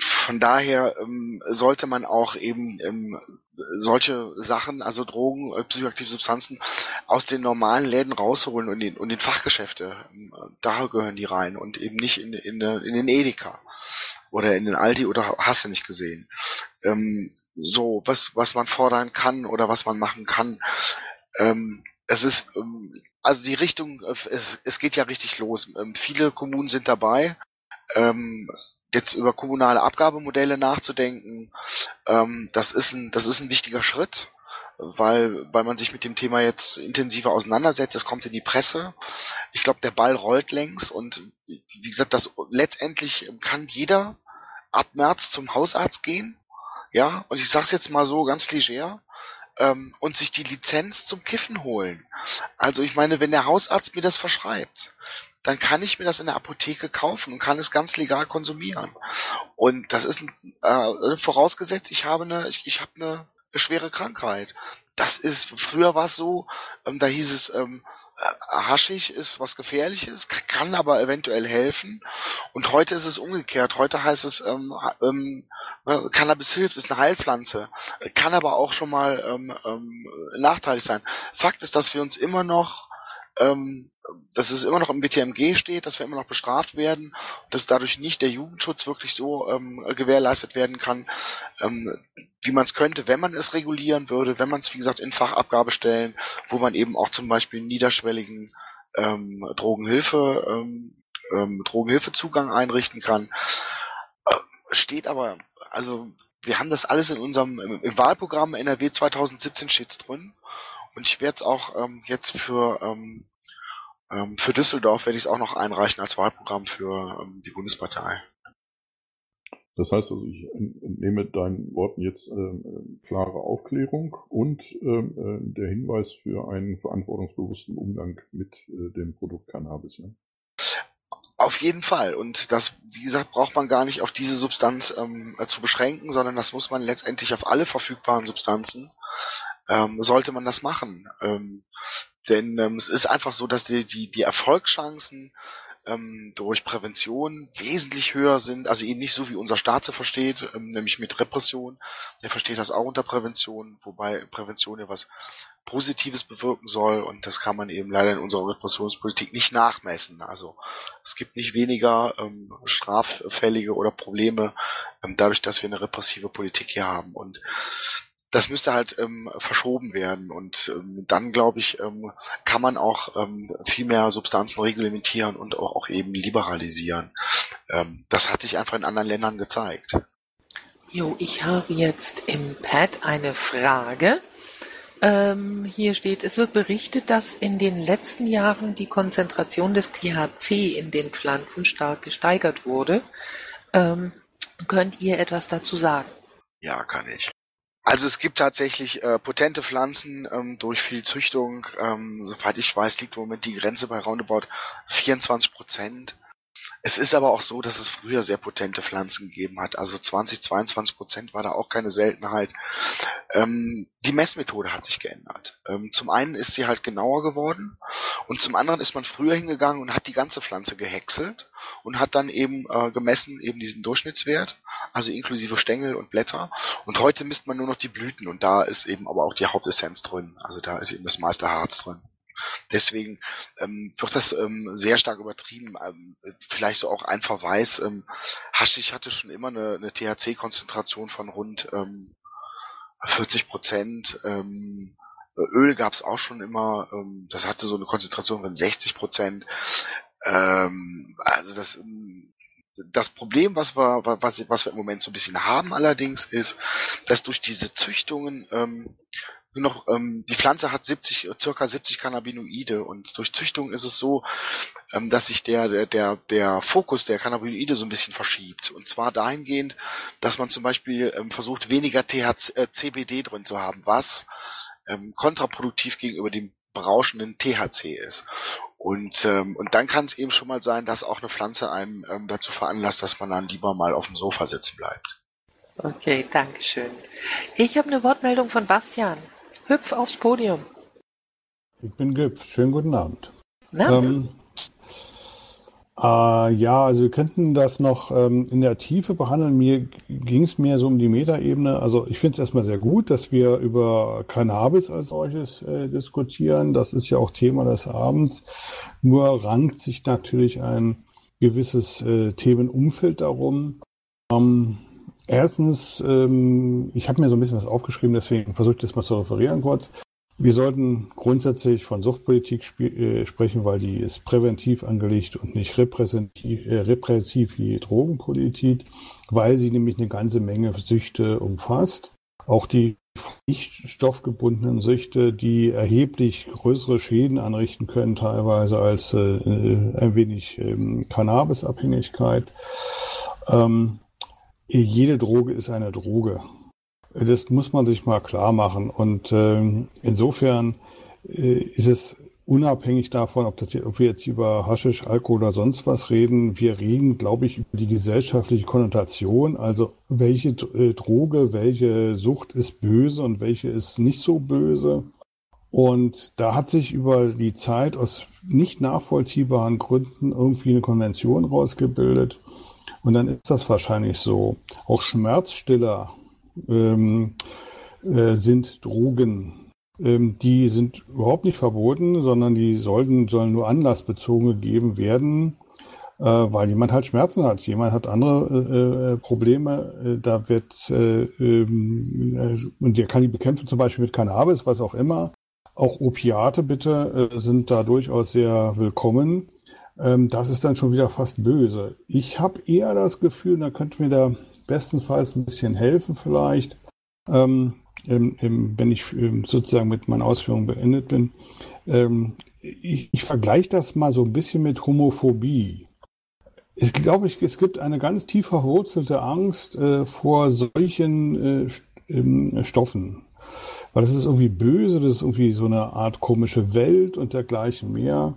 Speaker 3: von daher ähm, sollte man auch eben ähm, solche Sachen, also Drogen, äh, psychoaktive Substanzen, aus den normalen Läden rausholen und in, und in Fachgeschäfte. Ähm, da gehören die rein und eben nicht in, in, in den Edeka oder in den Aldi oder hast du nicht gesehen. Ähm, so, was, was man fordern kann oder was man machen kann. Ähm, es ist, ähm, also die Richtung, äh, es, es geht ja richtig los. Ähm, viele Kommunen sind dabei. Ähm, jetzt über kommunale Abgabemodelle nachzudenken, ähm, das ist ein, das ist ein wichtiger Schritt, weil, weil man sich mit dem Thema jetzt intensiver auseinandersetzt. Es kommt in die Presse. Ich glaube, der Ball rollt längs und wie gesagt, das letztendlich kann jeder ab März zum Hausarzt gehen. Ja, und ich sag's jetzt mal so ganz leger ähm, und sich die Lizenz zum Kiffen holen. Also ich meine, wenn der Hausarzt mir das verschreibt, dann kann ich mir das in der Apotheke kaufen und kann es ganz legal konsumieren. Und das ist äh, vorausgesetzt, ich habe eine, ich, ich habe eine, eine schwere Krankheit. Das ist, früher war es so, ähm, da hieß es, ähm, äh, Haschig ist was Gefährliches, kann aber eventuell helfen. Und heute ist es umgekehrt. Heute heißt es, ähm, ähm, ne, Cannabis hilft, ist eine Heilpflanze, kann aber auch schon mal ähm, ähm, nachteilig sein. Fakt ist, dass wir uns immer noch ähm, dass es immer noch im BTMG steht, dass wir immer noch bestraft werden, dass dadurch nicht der Jugendschutz wirklich so ähm, gewährleistet werden kann, ähm, wie man es könnte, wenn man es regulieren würde, wenn man es, wie gesagt, in Fachabgabestellen, wo man eben auch zum Beispiel niederschwelligen ähm, Drogenhilfe, ähm, ähm, Drogenhilfezugang einrichten kann. Äh, steht aber, also wir haben das alles in unserem im, im Wahlprogramm NRW 2017 steht's drin. Und ich werde es auch ähm, jetzt für ähm, ähm, für Düsseldorf werde ich es auch noch einreichen als Wahlprogramm für ähm, die Bundespartei.
Speaker 1: Das heißt also, ich entnehme deinen Worten jetzt ähm, klare Aufklärung und ähm, äh, der Hinweis für einen verantwortungsbewussten Umgang mit äh, dem Produkt Cannabis. Ja?
Speaker 3: Auf jeden Fall. Und das, wie gesagt, braucht man gar nicht auf diese Substanz ähm, zu beschränken, sondern das muss man letztendlich auf alle verfügbaren Substanzen, ähm, sollte man das machen. Ähm, denn ähm, es ist einfach so, dass die, die, die Erfolgschancen ähm, durch Prävention wesentlich höher sind, also eben nicht so wie unser Staat sie versteht, ähm, nämlich mit Repression. Der versteht das auch unter Prävention, wobei Prävention ja was Positives bewirken soll und das kann man eben leider in unserer Repressionspolitik nicht nachmessen. Also es gibt nicht weniger ähm, Straffällige oder Probleme ähm, dadurch, dass wir eine repressive Politik hier haben und das müsste halt ähm, verschoben werden und ähm, dann glaube ich ähm, kann man auch ähm, viel mehr Substanzen reglementieren und auch, auch eben liberalisieren. Ähm, das hat sich einfach in anderen Ländern gezeigt.
Speaker 2: Jo, ich habe jetzt im Pad eine Frage. Ähm, hier steht, es wird berichtet, dass in den letzten Jahren die Konzentration des THC in den Pflanzen stark gesteigert wurde. Ähm, könnt ihr etwas dazu sagen?
Speaker 3: Ja, kann ich. Also es gibt tatsächlich äh, potente Pflanzen ähm, durch viel Züchtung. Ähm, soweit ich weiß, liegt im Moment die Grenze bei roundabout 24 Prozent. Es ist aber auch so, dass es früher sehr potente Pflanzen gegeben hat. Also 20, 22 Prozent war da auch keine Seltenheit. Ähm, die Messmethode hat sich geändert. Ähm, zum einen ist sie halt genauer geworden und zum anderen ist man früher hingegangen und hat die ganze Pflanze gehäckselt und hat dann eben äh, gemessen eben diesen Durchschnittswert, also inklusive Stängel und Blätter. Und heute misst man nur noch die Blüten und da ist eben aber auch die Hauptessenz drin. Also da ist eben das meiste Harz drin. Deswegen ähm, wird das ähm, sehr stark übertrieben. Ähm, vielleicht so auch ein Verweis. Ähm, Haschisch hatte schon immer eine, eine THC-Konzentration von rund ähm, 40 Prozent. Ähm, Öl gab es auch schon immer. Ähm, das hatte so eine Konzentration von 60 Prozent. Ähm, also das ähm, das Problem, was wir, was, was wir im Moment so ein bisschen haben allerdings, ist, dass durch diese Züchtungen ähm, nur noch, ähm, die Pflanze hat 70, circa 70 Cannabinoide und durch Züchtung ist es so, ähm, dass sich der, der, der, der Fokus der Cannabinoide so ein bisschen verschiebt. Und zwar dahingehend, dass man zum Beispiel ähm, versucht, weniger THC, äh, CBD drin zu haben, was ähm, kontraproduktiv gegenüber dem berauschenden THC ist. Und, ähm, und dann kann es eben schon mal sein, dass auch eine Pflanze einem ähm, dazu veranlasst, dass man dann lieber mal auf dem Sofa sitzen bleibt.
Speaker 2: Okay, danke schön. Ich habe eine Wortmeldung von Bastian. Hüpf aufs Podium.
Speaker 5: Ich bin Gipf. Schönen guten Abend. Ähm, äh, ja, also wir könnten das noch ähm, in der Tiefe behandeln. Mir ging es mehr so um die Metaebene. Also ich finde es erstmal sehr gut, dass wir über Cannabis als solches äh, diskutieren. Das ist ja auch Thema des Abends. Nur rankt sich natürlich ein gewisses äh, Themenumfeld darum. Ähm, Erstens, ähm, ich habe mir so ein bisschen was aufgeschrieben, deswegen versuche ich das mal zu referieren kurz. Wir sollten grundsätzlich von Suchtpolitik äh, sprechen, weil die ist präventiv angelegt und nicht repräsentativ, äh, repressiv wie Drogenpolitik, weil sie nämlich eine ganze Menge Süchte umfasst. Auch die nicht stoffgebundenen Süchte, die erheblich größere Schäden anrichten können, teilweise als äh, äh ein wenig ähm, Cannabisabhängigkeit. Ähm, jede Droge ist eine Droge. Das muss man sich mal klar machen. Und äh, insofern äh, ist es unabhängig davon, ob, das, ob, wir jetzt über Haschisch, Alkohol oder sonst was reden. Wir reden, glaube ich, über die gesellschaftliche Konnotation. Also welche äh, Droge, welche Sucht ist böse und welche ist nicht so böse. Und da hat sich über die Zeit aus nicht nachvollziehbaren Gründen irgendwie eine Konvention rausgebildet. Und dann ist das wahrscheinlich so. Auch Schmerzstiller ähm, äh, sind Drogen. Ähm, die sind überhaupt nicht verboten, sondern die sollten, sollen nur anlassbezogen gegeben werden, äh, weil jemand halt Schmerzen hat. Jemand hat andere äh, äh Probleme. Äh, da wird, äh, ähm, und der kann die bekämpfen, zum Beispiel mit Cannabis, was auch immer. Auch Opiate bitte sind da durchaus sehr willkommen ähm, das ist dann schon wieder fast böse. Ich habe eher das Gefühl, da könnte mir da bestenfalls ein bisschen helfen vielleicht, ähm, im, wenn ich ähm, sozusagen mit meinen Ausführungen beendet bin. Ähm, ich, ich vergleiche das mal so ein bisschen mit Homophobie. Ich glaube, ich, es gibt eine ganz tief verwurzelte Angst äh, vor solchen äh, ähm, Stoffen. Weil das ist irgendwie böse, das ist irgendwie so eine Art komische Welt und dergleichen mehr.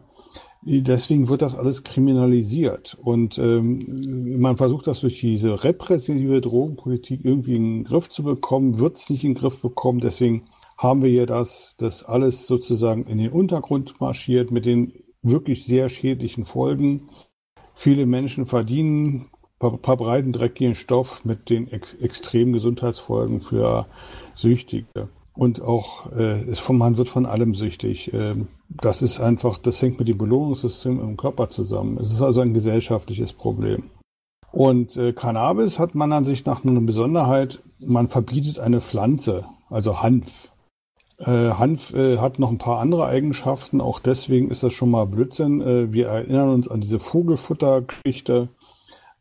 Speaker 5: Deswegen wird das alles kriminalisiert. Und ähm, man versucht das durch diese repressive Drogenpolitik irgendwie in den Griff zu bekommen, wird es nicht in den Griff bekommen. Deswegen haben wir hier das, das alles sozusagen in den Untergrund marschiert mit den wirklich sehr schädlichen Folgen. Viele Menschen verdienen verbreiten dreckigen Stoff mit den ex extremen Gesundheitsfolgen für Süchtige. Und auch, äh, es, man wird von allem süchtig. Ähm, das ist einfach, das hängt mit dem Belohnungssystem im Körper zusammen. Es ist also ein gesellschaftliches Problem. Und äh, Cannabis hat man an sich nach einer Besonderheit, man verbietet eine Pflanze, also Hanf. Äh, Hanf äh, hat noch ein paar andere Eigenschaften, auch deswegen ist das schon mal Blödsinn. Äh, wir erinnern uns an diese Vogelfuttergeschichte.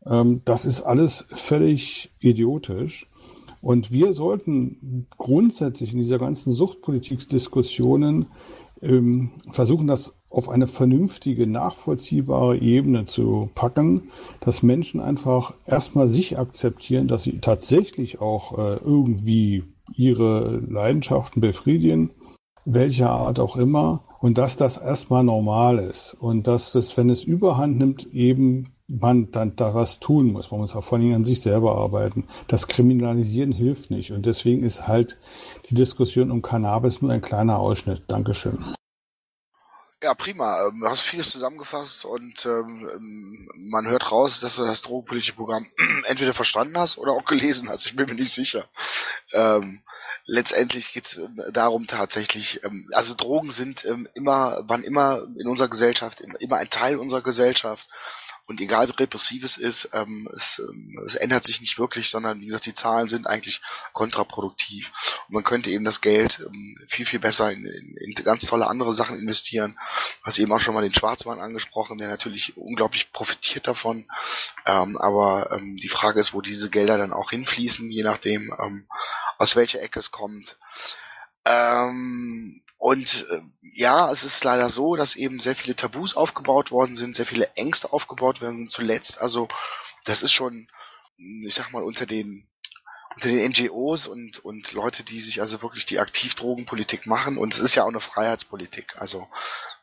Speaker 5: Ähm, das ist alles völlig idiotisch. Und wir sollten grundsätzlich in dieser ganzen Suchtpolitikdiskussionen ähm, versuchen, das auf eine vernünftige, nachvollziehbare Ebene zu packen, dass Menschen einfach erstmal sich akzeptieren, dass sie tatsächlich auch äh, irgendwie ihre Leidenschaften befriedigen, welcher Art auch immer, und dass das erstmal normal ist. Und dass das, wenn es überhand nimmt, eben man dann da was tun muss. Man muss auch vor allem an sich selber arbeiten. Das Kriminalisieren hilft nicht. Und deswegen ist halt die Diskussion um Cannabis nur ein kleiner Ausschnitt. Dankeschön.
Speaker 3: Ja, prima. Ähm, du hast vieles zusammengefasst und ähm, man hört raus, dass du das drogenpolitische Programm entweder verstanden hast oder auch gelesen hast. Ich bin mir nicht sicher. Ähm, letztendlich geht es darum tatsächlich, also Drogen sind immer, wann immer in unserer Gesellschaft, immer ein Teil unserer Gesellschaft und egal wie repressiv es ist, ähm, es, ähm, es ändert sich nicht wirklich, sondern wie gesagt, die Zahlen sind eigentlich kontraproduktiv. Und man könnte eben das Geld ähm, viel, viel besser in, in, in ganz tolle andere Sachen investieren. Hast eben auch schon mal den Schwarzmann angesprochen, der natürlich unglaublich profitiert davon. Ähm, aber ähm, die Frage ist, wo diese Gelder dann auch hinfließen, je nachdem, ähm, aus welcher Ecke es kommt. Ähm, und äh, ja, es ist leider so, dass eben sehr viele Tabus aufgebaut worden sind, sehr viele Ängste aufgebaut werden sind zuletzt. Also das ist schon, ich sag mal, unter den unter den NGOs und, und Leute, die sich also wirklich die Aktivdrogenpolitik machen. Und es ist ja auch eine Freiheitspolitik. Also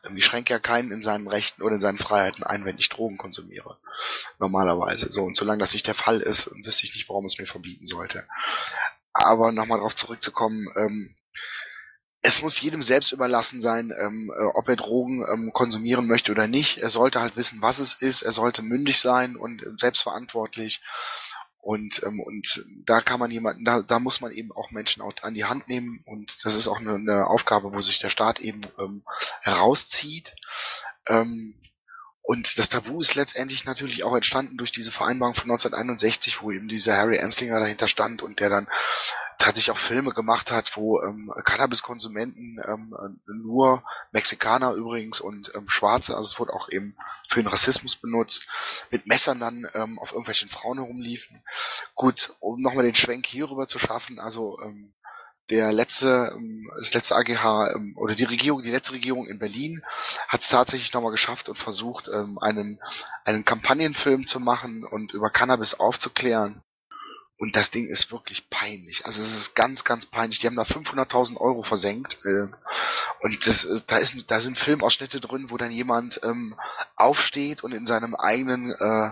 Speaker 3: ähm, ich schränke ja keinen in seinen Rechten oder in seinen Freiheiten ein, wenn ich Drogen konsumiere. Normalerweise. So, und solange das nicht der Fall ist, wüsste ich nicht, warum es mir verbieten sollte. Aber nochmal darauf zurückzukommen, ähm, es muss jedem selbst überlassen sein, ähm, äh, ob er Drogen ähm, konsumieren möchte oder nicht. Er sollte halt wissen, was es ist. Er sollte mündig sein und äh, selbstverantwortlich. Und, ähm, und da kann man jemanden, da, da muss man eben auch Menschen auch an die Hand nehmen. Und das ist auch eine, eine Aufgabe, wo sich der Staat eben ähm, herauszieht. Ähm, und das Tabu ist letztendlich natürlich auch entstanden durch diese Vereinbarung von 1961, wo eben dieser Harry Anslinger dahinter stand und der dann tatsächlich auch Filme gemacht hat, wo ähm, Cannabiskonsumenten ähm, nur Mexikaner übrigens und ähm, Schwarze, also es wurde auch eben für den Rassismus benutzt, mit Messern dann ähm, auf irgendwelchen Frauen herumliefen. Gut, um nochmal den Schwenk hierüber zu schaffen, also ähm, der letzte, ähm, das letzte AGH ähm, oder die Regierung, die letzte Regierung in Berlin hat es tatsächlich nochmal geschafft und versucht, ähm, einen, einen Kampagnenfilm zu machen und über Cannabis aufzuklären. Und das Ding ist wirklich peinlich. Also es ist ganz, ganz peinlich. Die haben da 500.000 Euro versenkt. Äh, und das, da, ist, da sind Filmausschnitte drin, wo dann jemand ähm, aufsteht und in seinem eigenen äh,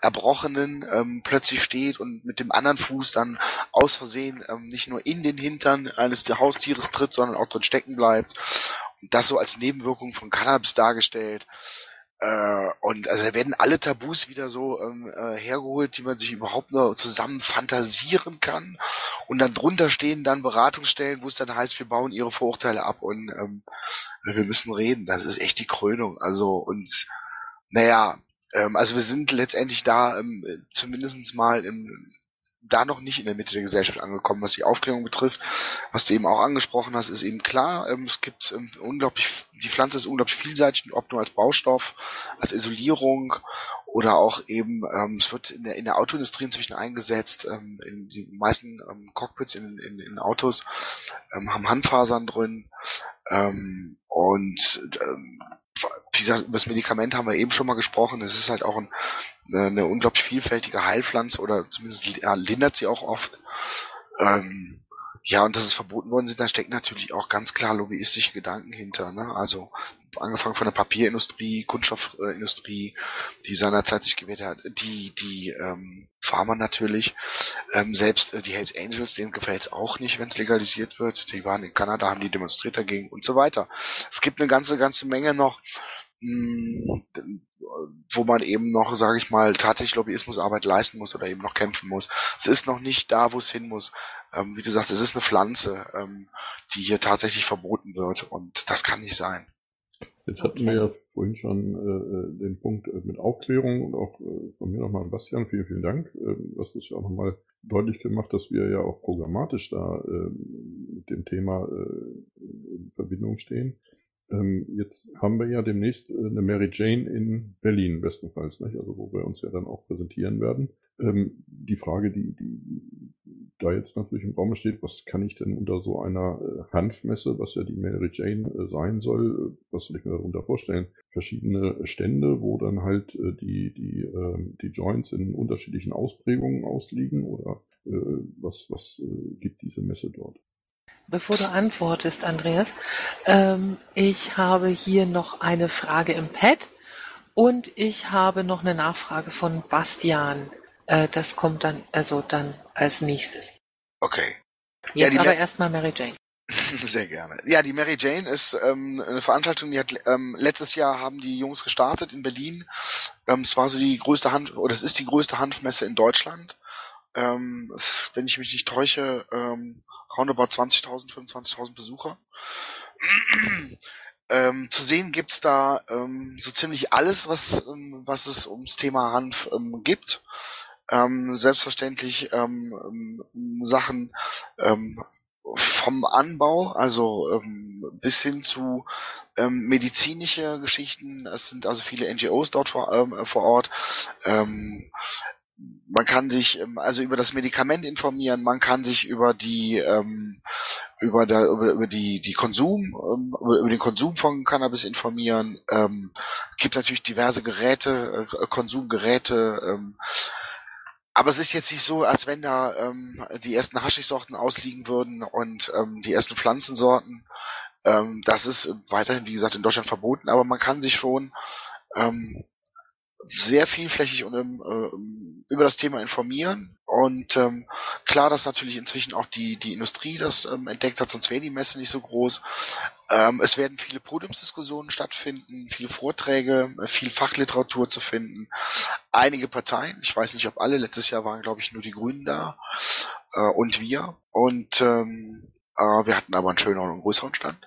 Speaker 3: Erbrochenen ähm, plötzlich steht und mit dem anderen Fuß dann aus Versehen ähm, nicht nur in den Hintern eines Haustieres tritt, sondern auch drin stecken bleibt. Und das so als Nebenwirkung von Cannabis dargestellt. Äh, und also da werden alle Tabus wieder so ähm, äh, hergeholt, die man sich überhaupt nur zusammen fantasieren kann. Und dann drunter stehen dann Beratungsstellen, wo es dann heißt, wir bauen ihre Vorurteile ab und ähm, wir müssen reden. Das ist echt die Krönung. Also und naja, ähm, also wir sind letztendlich da ähm, zumindest mal im da noch nicht in der Mitte der Gesellschaft angekommen, was die Aufklärung betrifft. Was du eben auch angesprochen hast, ist eben klar, ähm, es gibt ähm, unglaublich, die Pflanze ist unglaublich vielseitig, ob nur als Baustoff, als Isolierung oder auch eben, ähm, es wird in der, in der Autoindustrie inzwischen eingesetzt, ähm, in die meisten ähm, Cockpits in, in, in Autos ähm, haben Handfasern drin ähm, und ähm, gesagt, über das Medikament haben wir eben schon mal gesprochen. Es ist halt auch ein, eine unglaublich vielfältige Heilpflanze oder zumindest ja, lindert sie auch oft. Ähm, ja, und dass es verboten worden sind, da stecken natürlich auch ganz klar lobbyistische Gedanken hinter. Ne? Also angefangen von der Papierindustrie, Kunststoffindustrie, die seinerzeit sich gewählt hat, die, die ähm, Pharma natürlich, ähm, selbst äh, die Hells Angels, denen gefällt es auch nicht, wenn es legalisiert wird. Die waren in Kanada, haben die demonstriert dagegen und so weiter. Es gibt eine ganze, ganze Menge noch, mh, hm, wo man eben noch, sage ich mal, tatsächlich Lobbyismusarbeit leisten muss oder eben noch kämpfen muss. Es ist noch nicht da, wo es hin muss. Ähm, wie du sagst, es ist eine Pflanze, ähm, die hier tatsächlich verboten wird und das kann nicht sein.
Speaker 1: Jetzt hatten wir ja vorhin schon äh, den Punkt äh, mit Aufklärung und auch äh, von mir nochmal Bastian, vielen, vielen Dank. Äh, hast es ja auch nochmal deutlich gemacht, dass wir ja auch programmatisch da äh, mit dem Thema äh, in Verbindung stehen. Ähm, jetzt haben wir ja demnächst äh, eine Mary Jane in Berlin bestenfalls, nicht? also wo wir uns ja dann auch präsentieren werden. Ähm, die Frage, die, die da jetzt natürlich im Raum steht, was kann ich denn unter so einer äh, Hanfmesse, was ja die Mary Jane äh, sein soll, äh, was soll ich mir darunter vorstellen? Verschiedene Stände, wo dann halt äh, die, die, ähm, die Joints in unterschiedlichen Ausprägungen ausliegen oder äh, was, was gibt diese Messe dort?
Speaker 2: Bevor du antwortest, Andreas, ähm, ich habe hier noch eine Frage im Pad. Und ich habe noch eine Nachfrage von Bastian. Äh, das kommt dann, also dann als nächstes.
Speaker 3: Okay.
Speaker 2: Jetzt
Speaker 3: die
Speaker 2: aber erstmal Mary Jane.
Speaker 3: Sehr gerne. Ja, die Mary Jane ist ähm, eine Veranstaltung, die hat ähm, letztes Jahr haben die Jungs gestartet in Berlin. Ähm, es war so die größte Hand oder es ist die größte Hanfmesse in Deutschland. Ähm, es, wenn ich mich nicht täusche, ähm, roundabout 20.000, 25.000 Besucher. ähm, zu sehen gibt's da ähm, so ziemlich alles, was ähm, was es ums Thema Hanf ähm, gibt. Ähm, selbstverständlich ähm, ähm, Sachen ähm, vom Anbau, also ähm, bis hin zu ähm, medizinische Geschichten. Es sind also viele NGOs dort vor, ähm, vor Ort. Ähm, man kann sich ähm, also über das Medikament informieren, man kann sich über die ähm, über, der, über, über die die Konsum ähm, über, den Konsum von Cannabis informieren. Ähm, gibt natürlich diverse Geräte, äh, Konsumgeräte. Ähm, aber es ist jetzt nicht so, als wenn da ähm, die ersten Haschischsorten ausliegen würden und ähm, die ersten Pflanzensorten. Ähm, das ist weiterhin, wie gesagt, in Deutschland verboten, aber man kann sich schon ähm, sehr vielflächig und, äh, über das Thema informieren. Und ähm, klar, dass natürlich inzwischen auch die, die Industrie das ähm, entdeckt hat, sonst wäre die Messe nicht so groß. Ähm, es werden viele Podiumsdiskussionen stattfinden, viele Vorträge, äh, viel Fachliteratur zu finden. Einige Parteien, ich weiß nicht, ob alle, letztes Jahr waren, glaube ich, nur die Grünen da äh, und wir. Und ähm, äh, wir hatten aber einen schöneren und größeren Stand.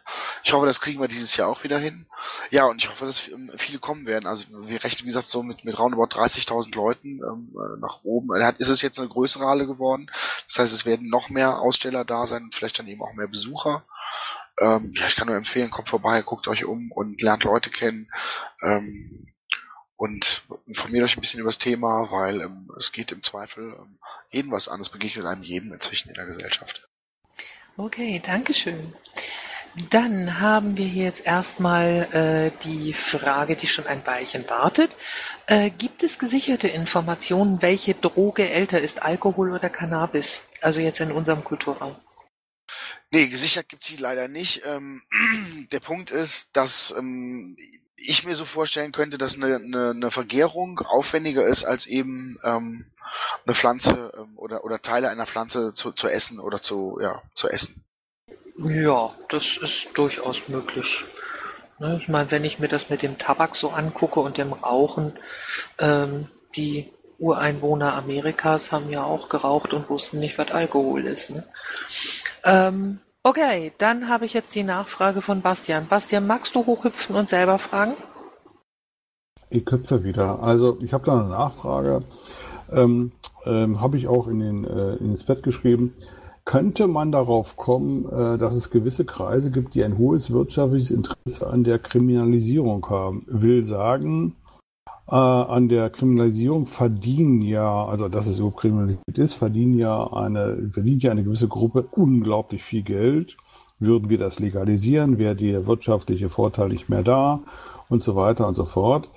Speaker 3: Ich hoffe, das kriegen wir dieses Jahr auch wieder hin. Ja, und ich hoffe, dass ähm, viele kommen werden. Also wir rechnen, wie gesagt, so mit, mit roundabout 30.000 Leuten ähm, äh, nach oben. Äh, Hat, ist es jetzt eine größere Halle geworden. Das heißt, es werden noch mehr Aussteller da sein und vielleicht dann eben auch mehr Besucher. Ähm, ja, ich kann nur empfehlen, kommt vorbei, guckt euch um und lernt Leute kennen. Ähm, und informiert euch ein bisschen über das Thema, weil ähm, es geht im Zweifel ähm, jeden was an. Es begegnet einem jedem inzwischen in der Gesellschaft.
Speaker 2: Okay, Dankeschön. Dann haben wir hier jetzt erstmal äh, die Frage, die schon ein Weilchen wartet. Äh, gibt es gesicherte Informationen, welche Droge älter ist, Alkohol oder Cannabis? Also jetzt in unserem Kulturraum.
Speaker 3: Nee, gesichert gibt's sie leider nicht. Ähm, der Punkt ist, dass ähm, ich mir so vorstellen könnte, dass eine, eine, eine Vergärung aufwendiger ist, als eben ähm, eine Pflanze ähm, oder, oder Teile einer Pflanze zu, zu essen oder zu, ja, zu essen.
Speaker 2: Ja, das ist durchaus möglich. Ne, Ich meine, wenn ich mir das mit dem Tabak so angucke und dem Rauchen, ähm, die Ureinwohner Amerikas haben ja auch geraucht und wussten nicht, was Alkohol ist. Ne? Ähm, okay, dann habe ich jetzt die Nachfrage von Bastian. Bastian, magst du hochhüpfen und selber fragen?
Speaker 5: Ich köpfe wieder. Also ich habe da eine Nachfrage. Ähm, ähm, habe ich auch in den, äh, ins Bett geschrieben. Könnte man darauf kommen, äh, dass es gewisse Kreise gibt, die ein hohes wirtschaftliches Interesse an der Kriminalisierung haben? Will sagen, äh, an der Kriminalisierung verdienen ja, also dass es überhaupt kriminalisiert ist, verdienen ja eine, verdient ja eine gewisse Gruppe unglaublich viel Geld. Würden wir das legalisieren, wäre der wirtschaftliche Vorteil nicht mehr da und so weiter und so fort.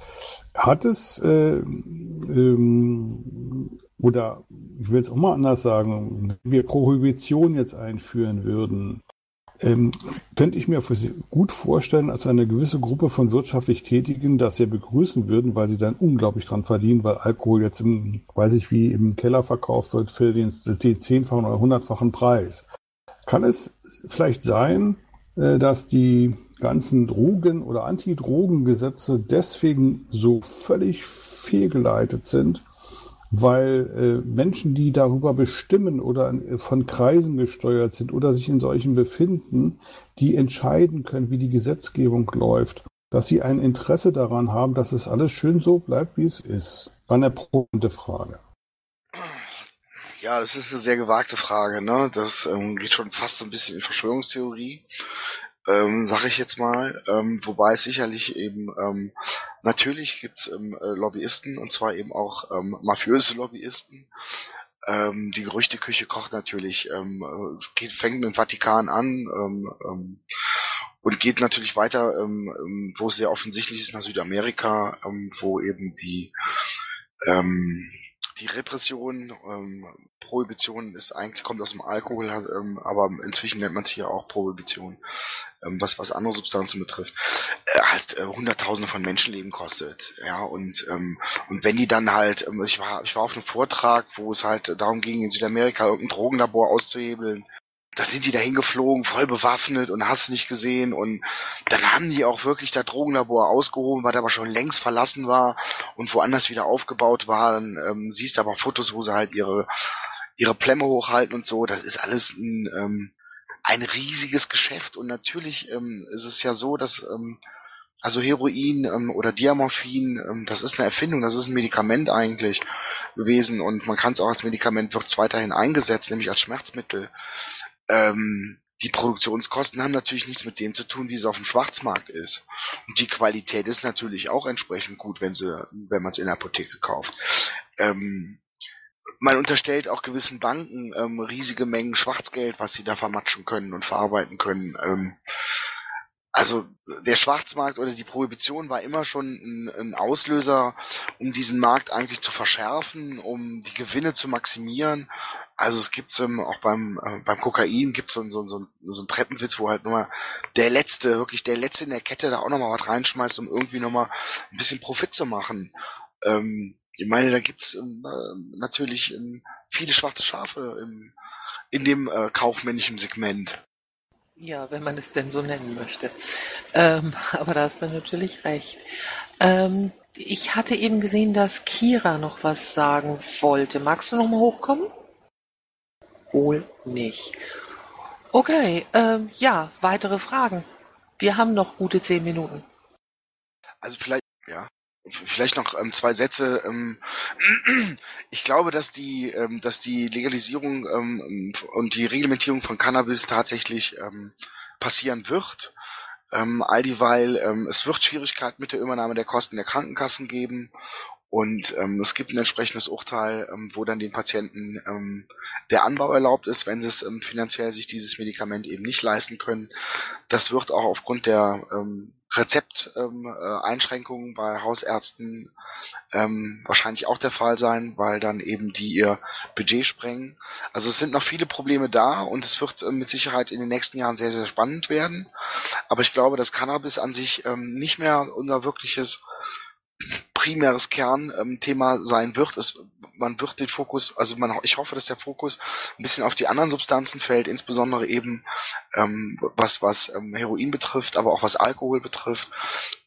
Speaker 5: Hat es äh, ähm, oder ich will es auch mal anders sagen, wenn wir Prohibition jetzt einführen würden, ähm, könnte ich mir gut vorstellen, als eine gewisse Gruppe von wirtschaftlich Tätigen das sehr begrüßen würden, weil sie dann unglaublich dran verdienen, weil Alkohol jetzt im, weiß ich wie, im Keller verkauft wird für den, den zehnfachen oder hundertfachen Preis. Kann es vielleicht sein, äh, dass die ganzen Drogen- oder Antidrogengesetze deswegen so völlig fehlgeleitet sind, weil äh, Menschen, die darüber bestimmen oder äh, von Kreisen gesteuert sind oder sich in solchen befinden, die entscheiden können, wie die Gesetzgebung läuft, dass sie ein Interesse daran haben, dass es alles schön so bleibt, wie es ist. War eine provokante Frage.
Speaker 3: Ja, das ist eine sehr gewagte Frage, ne? Das ähm, geht schon fast so ein bisschen in Verschwörungstheorie, ähm, sag ich jetzt mal. Ähm, wobei es sicherlich eben ähm, natürlich gibt's ähm, äh, Lobbyisten und zwar eben auch ähm, mafiöse Lobbyisten. Ähm, die Gerüchteküche kocht natürlich. Ähm, äh, es geht, fängt mit dem Vatikan an ähm, ähm, und geht natürlich weiter, ähm, ähm, wo es sehr offensichtlich ist nach Südamerika, ähm, wo eben die ähm, die Repression, ähm, Prohibition ist eigentlich kommt aus dem Alkohol, ähm, aber inzwischen nennt man es hier auch Prohibition, ähm, was was andere Substanzen betrifft, äh, halt äh, Hunderttausende von Menschenleben kostet, ja und ähm, und wenn die dann halt, ähm, ich war ich war auf einem Vortrag, wo es halt darum ging in Südamerika irgendein Drogenlabor auszuhebeln da sind die da hingeflogen, voll bewaffnet und hast nicht gesehen. Und dann haben die auch wirklich das Drogenlabor ausgehoben, was aber schon längst verlassen war und woanders wieder aufgebaut war. Dann ähm, siehst du aber Fotos, wo sie halt ihre, ihre Plemme hochhalten und so. Das ist alles ein, ähm, ein riesiges Geschäft. Und natürlich ähm, ist es ja so, dass ähm, also Heroin ähm, oder Diamorphin, ähm, das ist eine Erfindung, das ist ein Medikament eigentlich gewesen und man kann es auch als Medikament wird weiterhin eingesetzt, nämlich als Schmerzmittel. Ähm, die Produktionskosten haben natürlich nichts mit dem zu tun, wie es auf dem Schwarzmarkt ist. Und die Qualität ist natürlich auch entsprechend gut, wenn sie, wenn man es in der Apotheke kauft. Ähm, man unterstellt auch gewissen Banken ähm, riesige Mengen Schwarzgeld, was sie da vermatschen können und verarbeiten können. Ähm, also der Schwarzmarkt oder die Prohibition war immer schon ein, ein, Auslöser, um diesen Markt eigentlich zu verschärfen, um die Gewinne zu maximieren. Also es gibt ähm, auch beim äh, beim Kokain gibt so, so, so, so einen Treppenwitz, wo halt nochmal der letzte, wirklich der letzte in der Kette da auch nochmal was reinschmeißt, um irgendwie nochmal ein bisschen Profit zu machen. Ähm, ich meine, da gibt's ähm, natürlich ähm, viele schwarze Schafe im, in dem äh, kaufmännischen Segment.
Speaker 2: Ja, wenn man es denn so nennen möchte. Ähm, aber da hast du natürlich recht. Ähm, ich hatte eben gesehen, dass Kira noch was sagen wollte. Magst du noch mal hochkommen? Wohl nicht. Okay, ähm, ja, weitere Fragen. Wir haben noch gute zehn Minuten.
Speaker 3: Also vielleicht, ja, vielleicht noch ähm, zwei Sätze. Ähm, ich glaube, dass die, ähm, dass die Legalisierung ähm, und die Reglementierung von Cannabis tatsächlich ähm, passieren wird. Ähm, all dieweil, ähm, es wird Schwierigkeiten mit der Übernahme der Kosten der Krankenkassen geben und ähm, es gibt ein entsprechendes Urteil, ähm, wo dann den Patienten ähm, der Anbau erlaubt ist, wenn sie es ähm, finanziell sich dieses Medikament eben nicht leisten können. Das wird auch aufgrund der ähm, Rezepteinschränkungen ähm, äh, bei Hausärzten ähm, wahrscheinlich auch der Fall sein, weil dann eben die ihr Budget sprengen. Also es sind noch viele Probleme da und es wird äh, mit Sicherheit in den nächsten Jahren sehr, sehr spannend werden. Aber ich glaube, dass Cannabis an sich ähm, nicht mehr unser wirkliches primäres Kernthema ähm, sein wird. Es, man wird den Fokus, also man, ich hoffe, dass der Fokus ein bisschen auf die anderen Substanzen fällt, insbesondere eben ähm, was was ähm, Heroin betrifft, aber auch was Alkohol betrifft,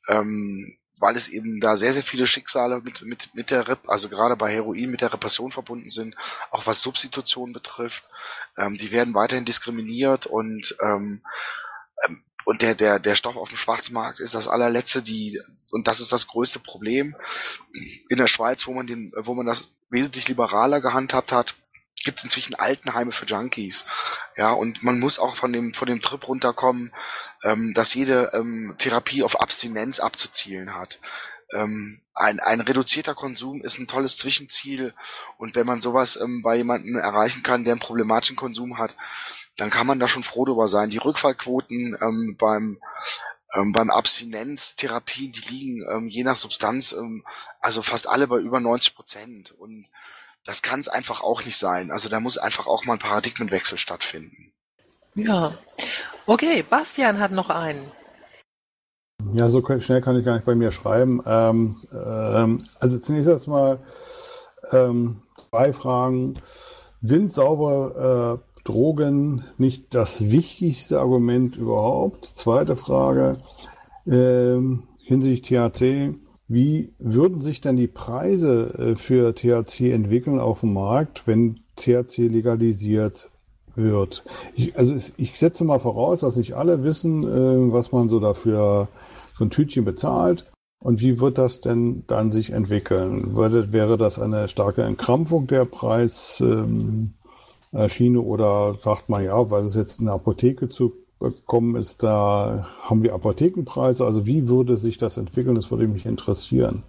Speaker 3: ähm, weil es eben da sehr sehr viele Schicksale mit mit mit der Rep, also gerade bei Heroin mit der Repression verbunden sind, auch was Substitution betrifft. Ähm, die werden weiterhin diskriminiert und ähm, ähm und der, der, der Stoff auf dem Schwarzmarkt ist das allerletzte, die, und das ist das größte Problem. In der Schweiz, wo man den, wo man das wesentlich liberaler gehandhabt hat, gibt es inzwischen Altenheime für Junkies. Ja, und man muss auch von dem, von dem Trip runterkommen, ähm, dass jede ähm, Therapie auf Abstinenz abzuzielen hat. Ähm, ein, ein reduzierter Konsum ist ein tolles Zwischenziel und wenn man sowas ähm, bei jemandem erreichen kann, der einen problematischen Konsum hat, dann kann man da schon froh drüber sein. Die Rückfallquoten ähm, beim ähm, beim Abstinenztherapien, die liegen ähm, je nach Substanz, ähm, also fast alle bei über 90 Prozent. Und das kann es einfach auch nicht sein. Also da muss einfach auch mal ein Paradigmenwechsel stattfinden.
Speaker 2: Ja. Okay, Bastian hat noch einen.
Speaker 5: Ja, so schnell kann ich gar nicht bei mir schreiben. Ähm, ähm, also zunächst erstmal ähm, zwei Fragen. Sind saubere äh, Drogen nicht das wichtigste Argument überhaupt? Zweite Frage äh, hinsichtlich THC. Wie würden sich denn die Preise äh, für THC entwickeln auf dem Markt, wenn THC legalisiert wird? Ich, also ich setze mal voraus, dass nicht alle wissen, äh, was man so dafür so ein Tütchen bezahlt. Und wie wird das denn dann sich entwickeln? Wäre das eine starke Entkrampfung der Preis? Ähm, Schiene oder sagt man ja, weil es jetzt in der Apotheke zu bekommen ist, da haben wir Apothekenpreise. Also wie würde sich das entwickeln? Das würde mich interessieren.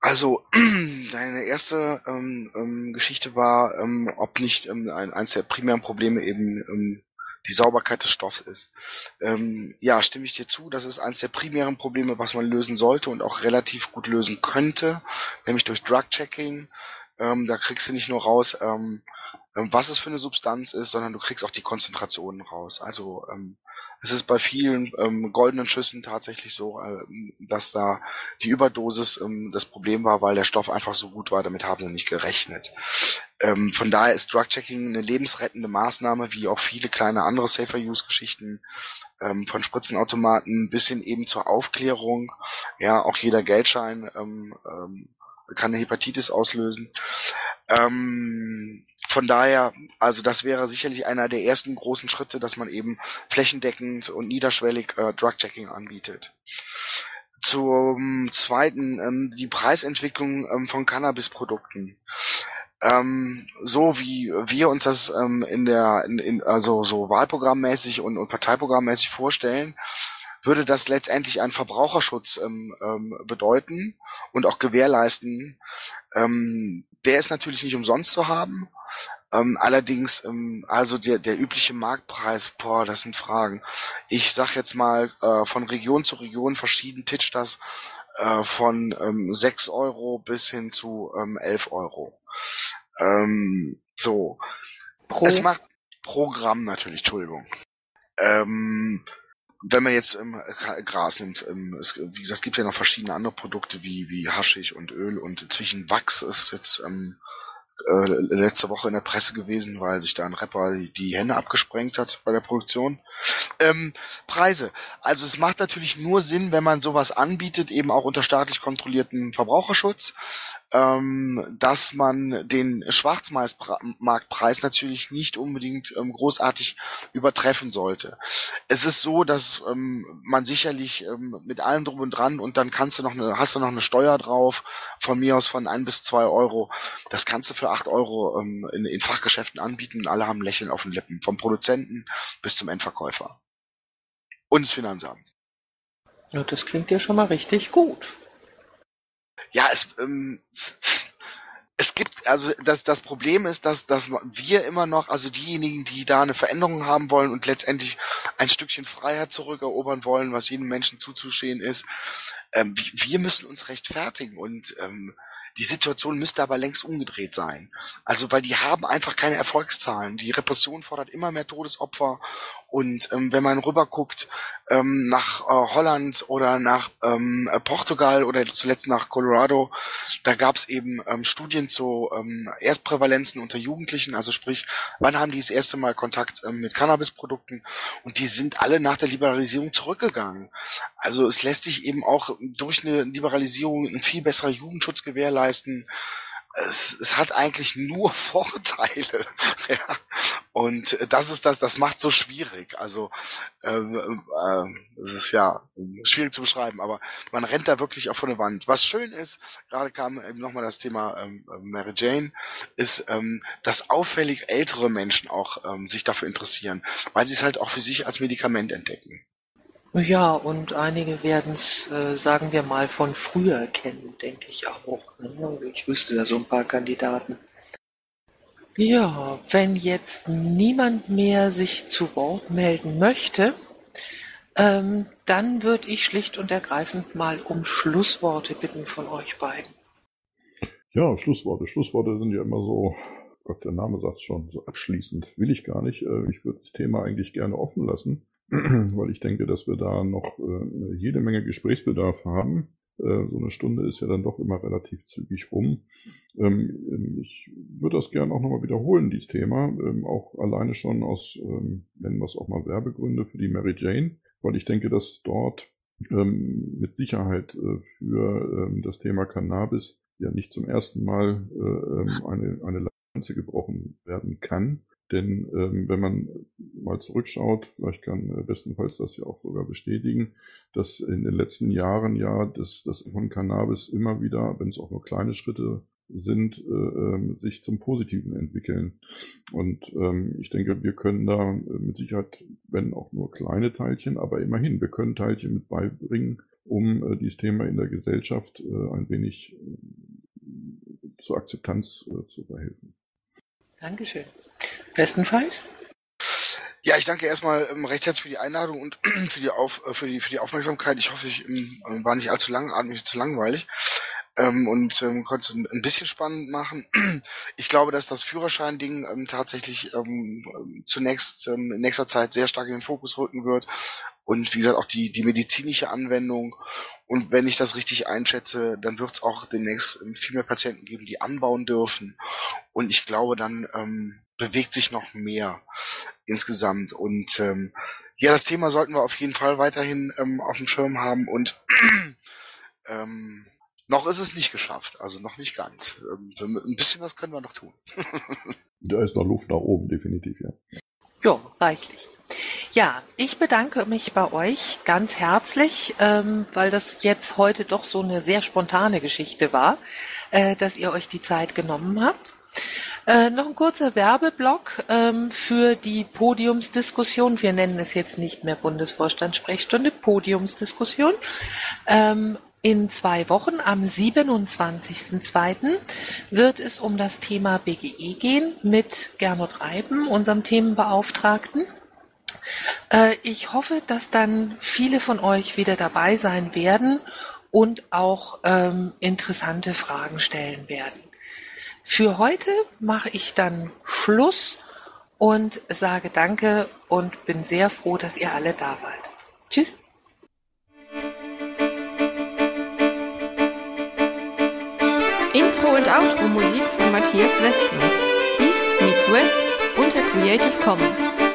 Speaker 3: Also deine erste ähm, ähm, Geschichte war, ähm, ob nicht ähm, ein, eines der primären Probleme eben ähm, die Sauberkeit des Stoffs ist. Ähm, ja, stimme ich dir zu, das ist eines der primären Probleme, was man lösen sollte und auch relativ gut lösen könnte, nämlich durch Drug-Checking. Ähm, da kriegst du nicht nur raus, ähm, ähm, was es für eine Substanz ist, sondern du kriegst auch die Konzentrationen raus. Also ähm, es ist bei vielen ähm, goldenen Schüssen tatsächlich so, äh, dass da die Überdosis ähm, das Problem war, weil der Stoff einfach so gut war, damit haben sie nicht gerechnet. Ähm, von daher ist Drug-Checking eine lebensrettende Maßnahme, wie auch viele kleine andere Safer-Use-Geschichten ähm, von Spritzenautomaten bis hin eben zur Aufklärung. Ja, auch jeder Geldschein ähm, ähm, kann eine Hepatitis auslösen. Ähm, von daher, also das wäre sicherlich einer der ersten großen Schritte, dass man eben flächendeckend und niederschwellig äh, Drug-Checking anbietet. Zum zweiten, ähm, die Preisentwicklung ähm, von Cannabis-Produkten. Ähm, so wie wir uns das ähm, in der, in, in, also so Wahlprogrammmäßig und, und Parteiprogrammmäßig vorstellen, würde das letztendlich einen Verbraucherschutz ähm, ähm, bedeuten und auch gewährleisten. Ähm, der ist natürlich nicht umsonst zu haben. Ähm, allerdings, ähm, also der, der übliche Marktpreis, boah, das sind Fragen. Ich sag jetzt mal, äh, von Region zu Region verschieden titscht das äh, von ähm, 6 Euro bis hin zu ähm, 11 Euro. Ähm, so. Pro? Es macht Programm natürlich, Entschuldigung. Ähm, wenn man jetzt ähm, Gras nimmt, ähm, es, wie gesagt, gibt ja noch verschiedene andere Produkte wie, wie Haschig und Öl und inzwischen Wachs ist jetzt ähm, äh, letzte Woche in der Presse gewesen, weil sich da ein Rapper die, die Hände abgesprengt hat bei der Produktion. Ähm, Preise. Also es macht natürlich nur Sinn, wenn man sowas anbietet, eben auch unter staatlich kontrollierten Verbraucherschutz ähm, dass man den Schwarzmarktpreis natürlich nicht unbedingt ähm, großartig übertreffen sollte. Es ist so, dass ähm, man sicherlich ähm, mit allem drum und dran und dann kannst du noch eine, hast du noch eine Steuer drauf, von mir aus von ein bis zwei Euro. Das kannst du für acht Euro ähm, in, in Fachgeschäften anbieten und alle haben Lächeln auf den Lippen, vom Produzenten bis zum Endverkäufer. Und das Finanzamt.
Speaker 2: Ja, das klingt ja schon mal richtig gut
Speaker 3: ja, es, ähm, es gibt, also das, das Problem ist, dass, dass wir immer noch, also diejenigen, die da eine Veränderung haben wollen und letztendlich ein Stückchen Freiheit zurückerobern wollen, was jedem Menschen zuzustehen ist, ähm, wir müssen uns rechtfertigen und ähm, die Situation müsste aber längst umgedreht sein. Also weil die haben einfach keine Erfolgszahlen. Die Repression fordert immer mehr Todesopfer und ähm, wenn man rüberguckt ähm, nach äh, Holland oder nach ähm, äh, Portugal oder zuletzt nach Colorado, da gab es eben ähm, Studien zu ähm, Erstprävalenzen unter Jugendlichen, also sprich, wann haben die das erste Mal Kontakt ähm, mit Cannabisprodukten? Und die sind alle nach der Liberalisierung zurückgegangen. Also es lässt sich eben auch durch eine Liberalisierung ein viel besserer Jugendschutz gewährleisten es, es hat eigentlich nur Vorteile. ja. Und das ist das, das macht so schwierig. Also ähm, äh, es ist ja schwierig zu beschreiben, aber man rennt da wirklich auch von der Wand. Was schön ist, gerade kam eben nochmal das Thema ähm, Mary Jane, ist, ähm, dass auffällig ältere Menschen auch ähm, sich dafür interessieren, weil sie es halt auch für sich als Medikament entdecken.
Speaker 2: Ja, und einige werden es, äh, sagen wir mal, von früher kennen, denke ich auch. Ne? Ich wüsste da so ein paar Kandidaten. Ja, wenn jetzt niemand mehr sich zu Wort melden möchte, ähm, dann würde ich schlicht und ergreifend mal um Schlussworte bitten von euch beiden.
Speaker 1: Ja, Schlussworte. Schlussworte sind ja immer so, Gott, der Name sagt schon, so abschließend. Will ich gar nicht. Äh, ich würde das Thema eigentlich gerne offen lassen. weil ich denke, dass wir da noch äh, jede Menge Gesprächsbedarf haben. Äh, so eine Stunde ist ja dann doch immer relativ zügig rum. Ähm, ähm ich würde das gerne auch nochmal wiederholen, dieses Thema, ähm, auch alleine schon aus, ähm, nennen wir es auch mal Werbegründe für die Mary Jane, weil ich denke, dass dort ähm, mit Sicherheit äh, für ähm, das Thema Cannabis ja nicht zum ersten Mal äh, eine, eine Lanze gebrochen werden kann. Denn ähm, wenn man mal zurückschaut, vielleicht kann äh, bestenfalls das ja auch sogar bestätigen, dass in den letzten Jahren ja das, das von Cannabis immer wieder, wenn es auch nur kleine Schritte sind, äh, ähm, sich zum Positiven entwickeln. Und ähm, ich denke, wir können da mit Sicherheit, wenn auch nur kleine Teilchen, aber immerhin, wir können Teilchen mit beibringen, um äh, dieses Thema in der Gesellschaft äh, ein wenig äh, zur Akzeptanz äh, zu verhelfen.
Speaker 2: Dankeschön. Bestenfalls?
Speaker 3: Ja, ich danke erstmal ähm, recht herzlich für die Einladung und für die, Auf, äh, für die, für die Aufmerksamkeit. Ich hoffe, ich ähm, war nicht allzu langatmig, zu langweilig ähm, und konnte es ein bisschen spannend machen. Ich glaube, dass das Führerschein-Ding tatsächlich zunächst in nächster Zeit sehr stark in den Fokus rücken wird und wie gesagt auch die, die medizinische Anwendung. Und wenn ich das richtig einschätze, dann wird es auch demnächst viel mehr Patienten geben, die anbauen dürfen. Und ich glaube, dann bewegt sich noch mehr insgesamt. Und ähm, ja, das Thema sollten wir auf jeden Fall weiterhin ähm, auf dem Schirm haben und ähm, noch ist es nicht geschafft, also noch nicht ganz. Ähm, ein bisschen was können wir noch tun.
Speaker 1: da ist noch Luft nach oben, definitiv, ja.
Speaker 2: Ja, reichlich. Ja, ich bedanke mich bei euch ganz herzlich, ähm, weil das jetzt heute doch so eine sehr spontane Geschichte war, äh, dass ihr euch die Zeit genommen habt. Äh, noch ein kurzer Werbeblock ähm, für die Podiumsdiskussion. Wir nennen es jetzt nicht mehr Bundesvorstandssprechstunde, Podiumsdiskussion. Ähm, in zwei Wochen, am 27.02., wird es um das Thema BGE gehen mit Gernot Reiben, unserem Themenbeauftragten. Äh, ich hoffe, dass dann viele von euch wieder dabei sein werden und auch ähm, interessante Fragen stellen werden. Für heute mache ich dann Schluss und sage Danke und bin sehr froh, dass ihr alle da wart. Tschüss.
Speaker 6: Intro und Outro Musik von Matthias Westner. East meets West unter Creative Commons.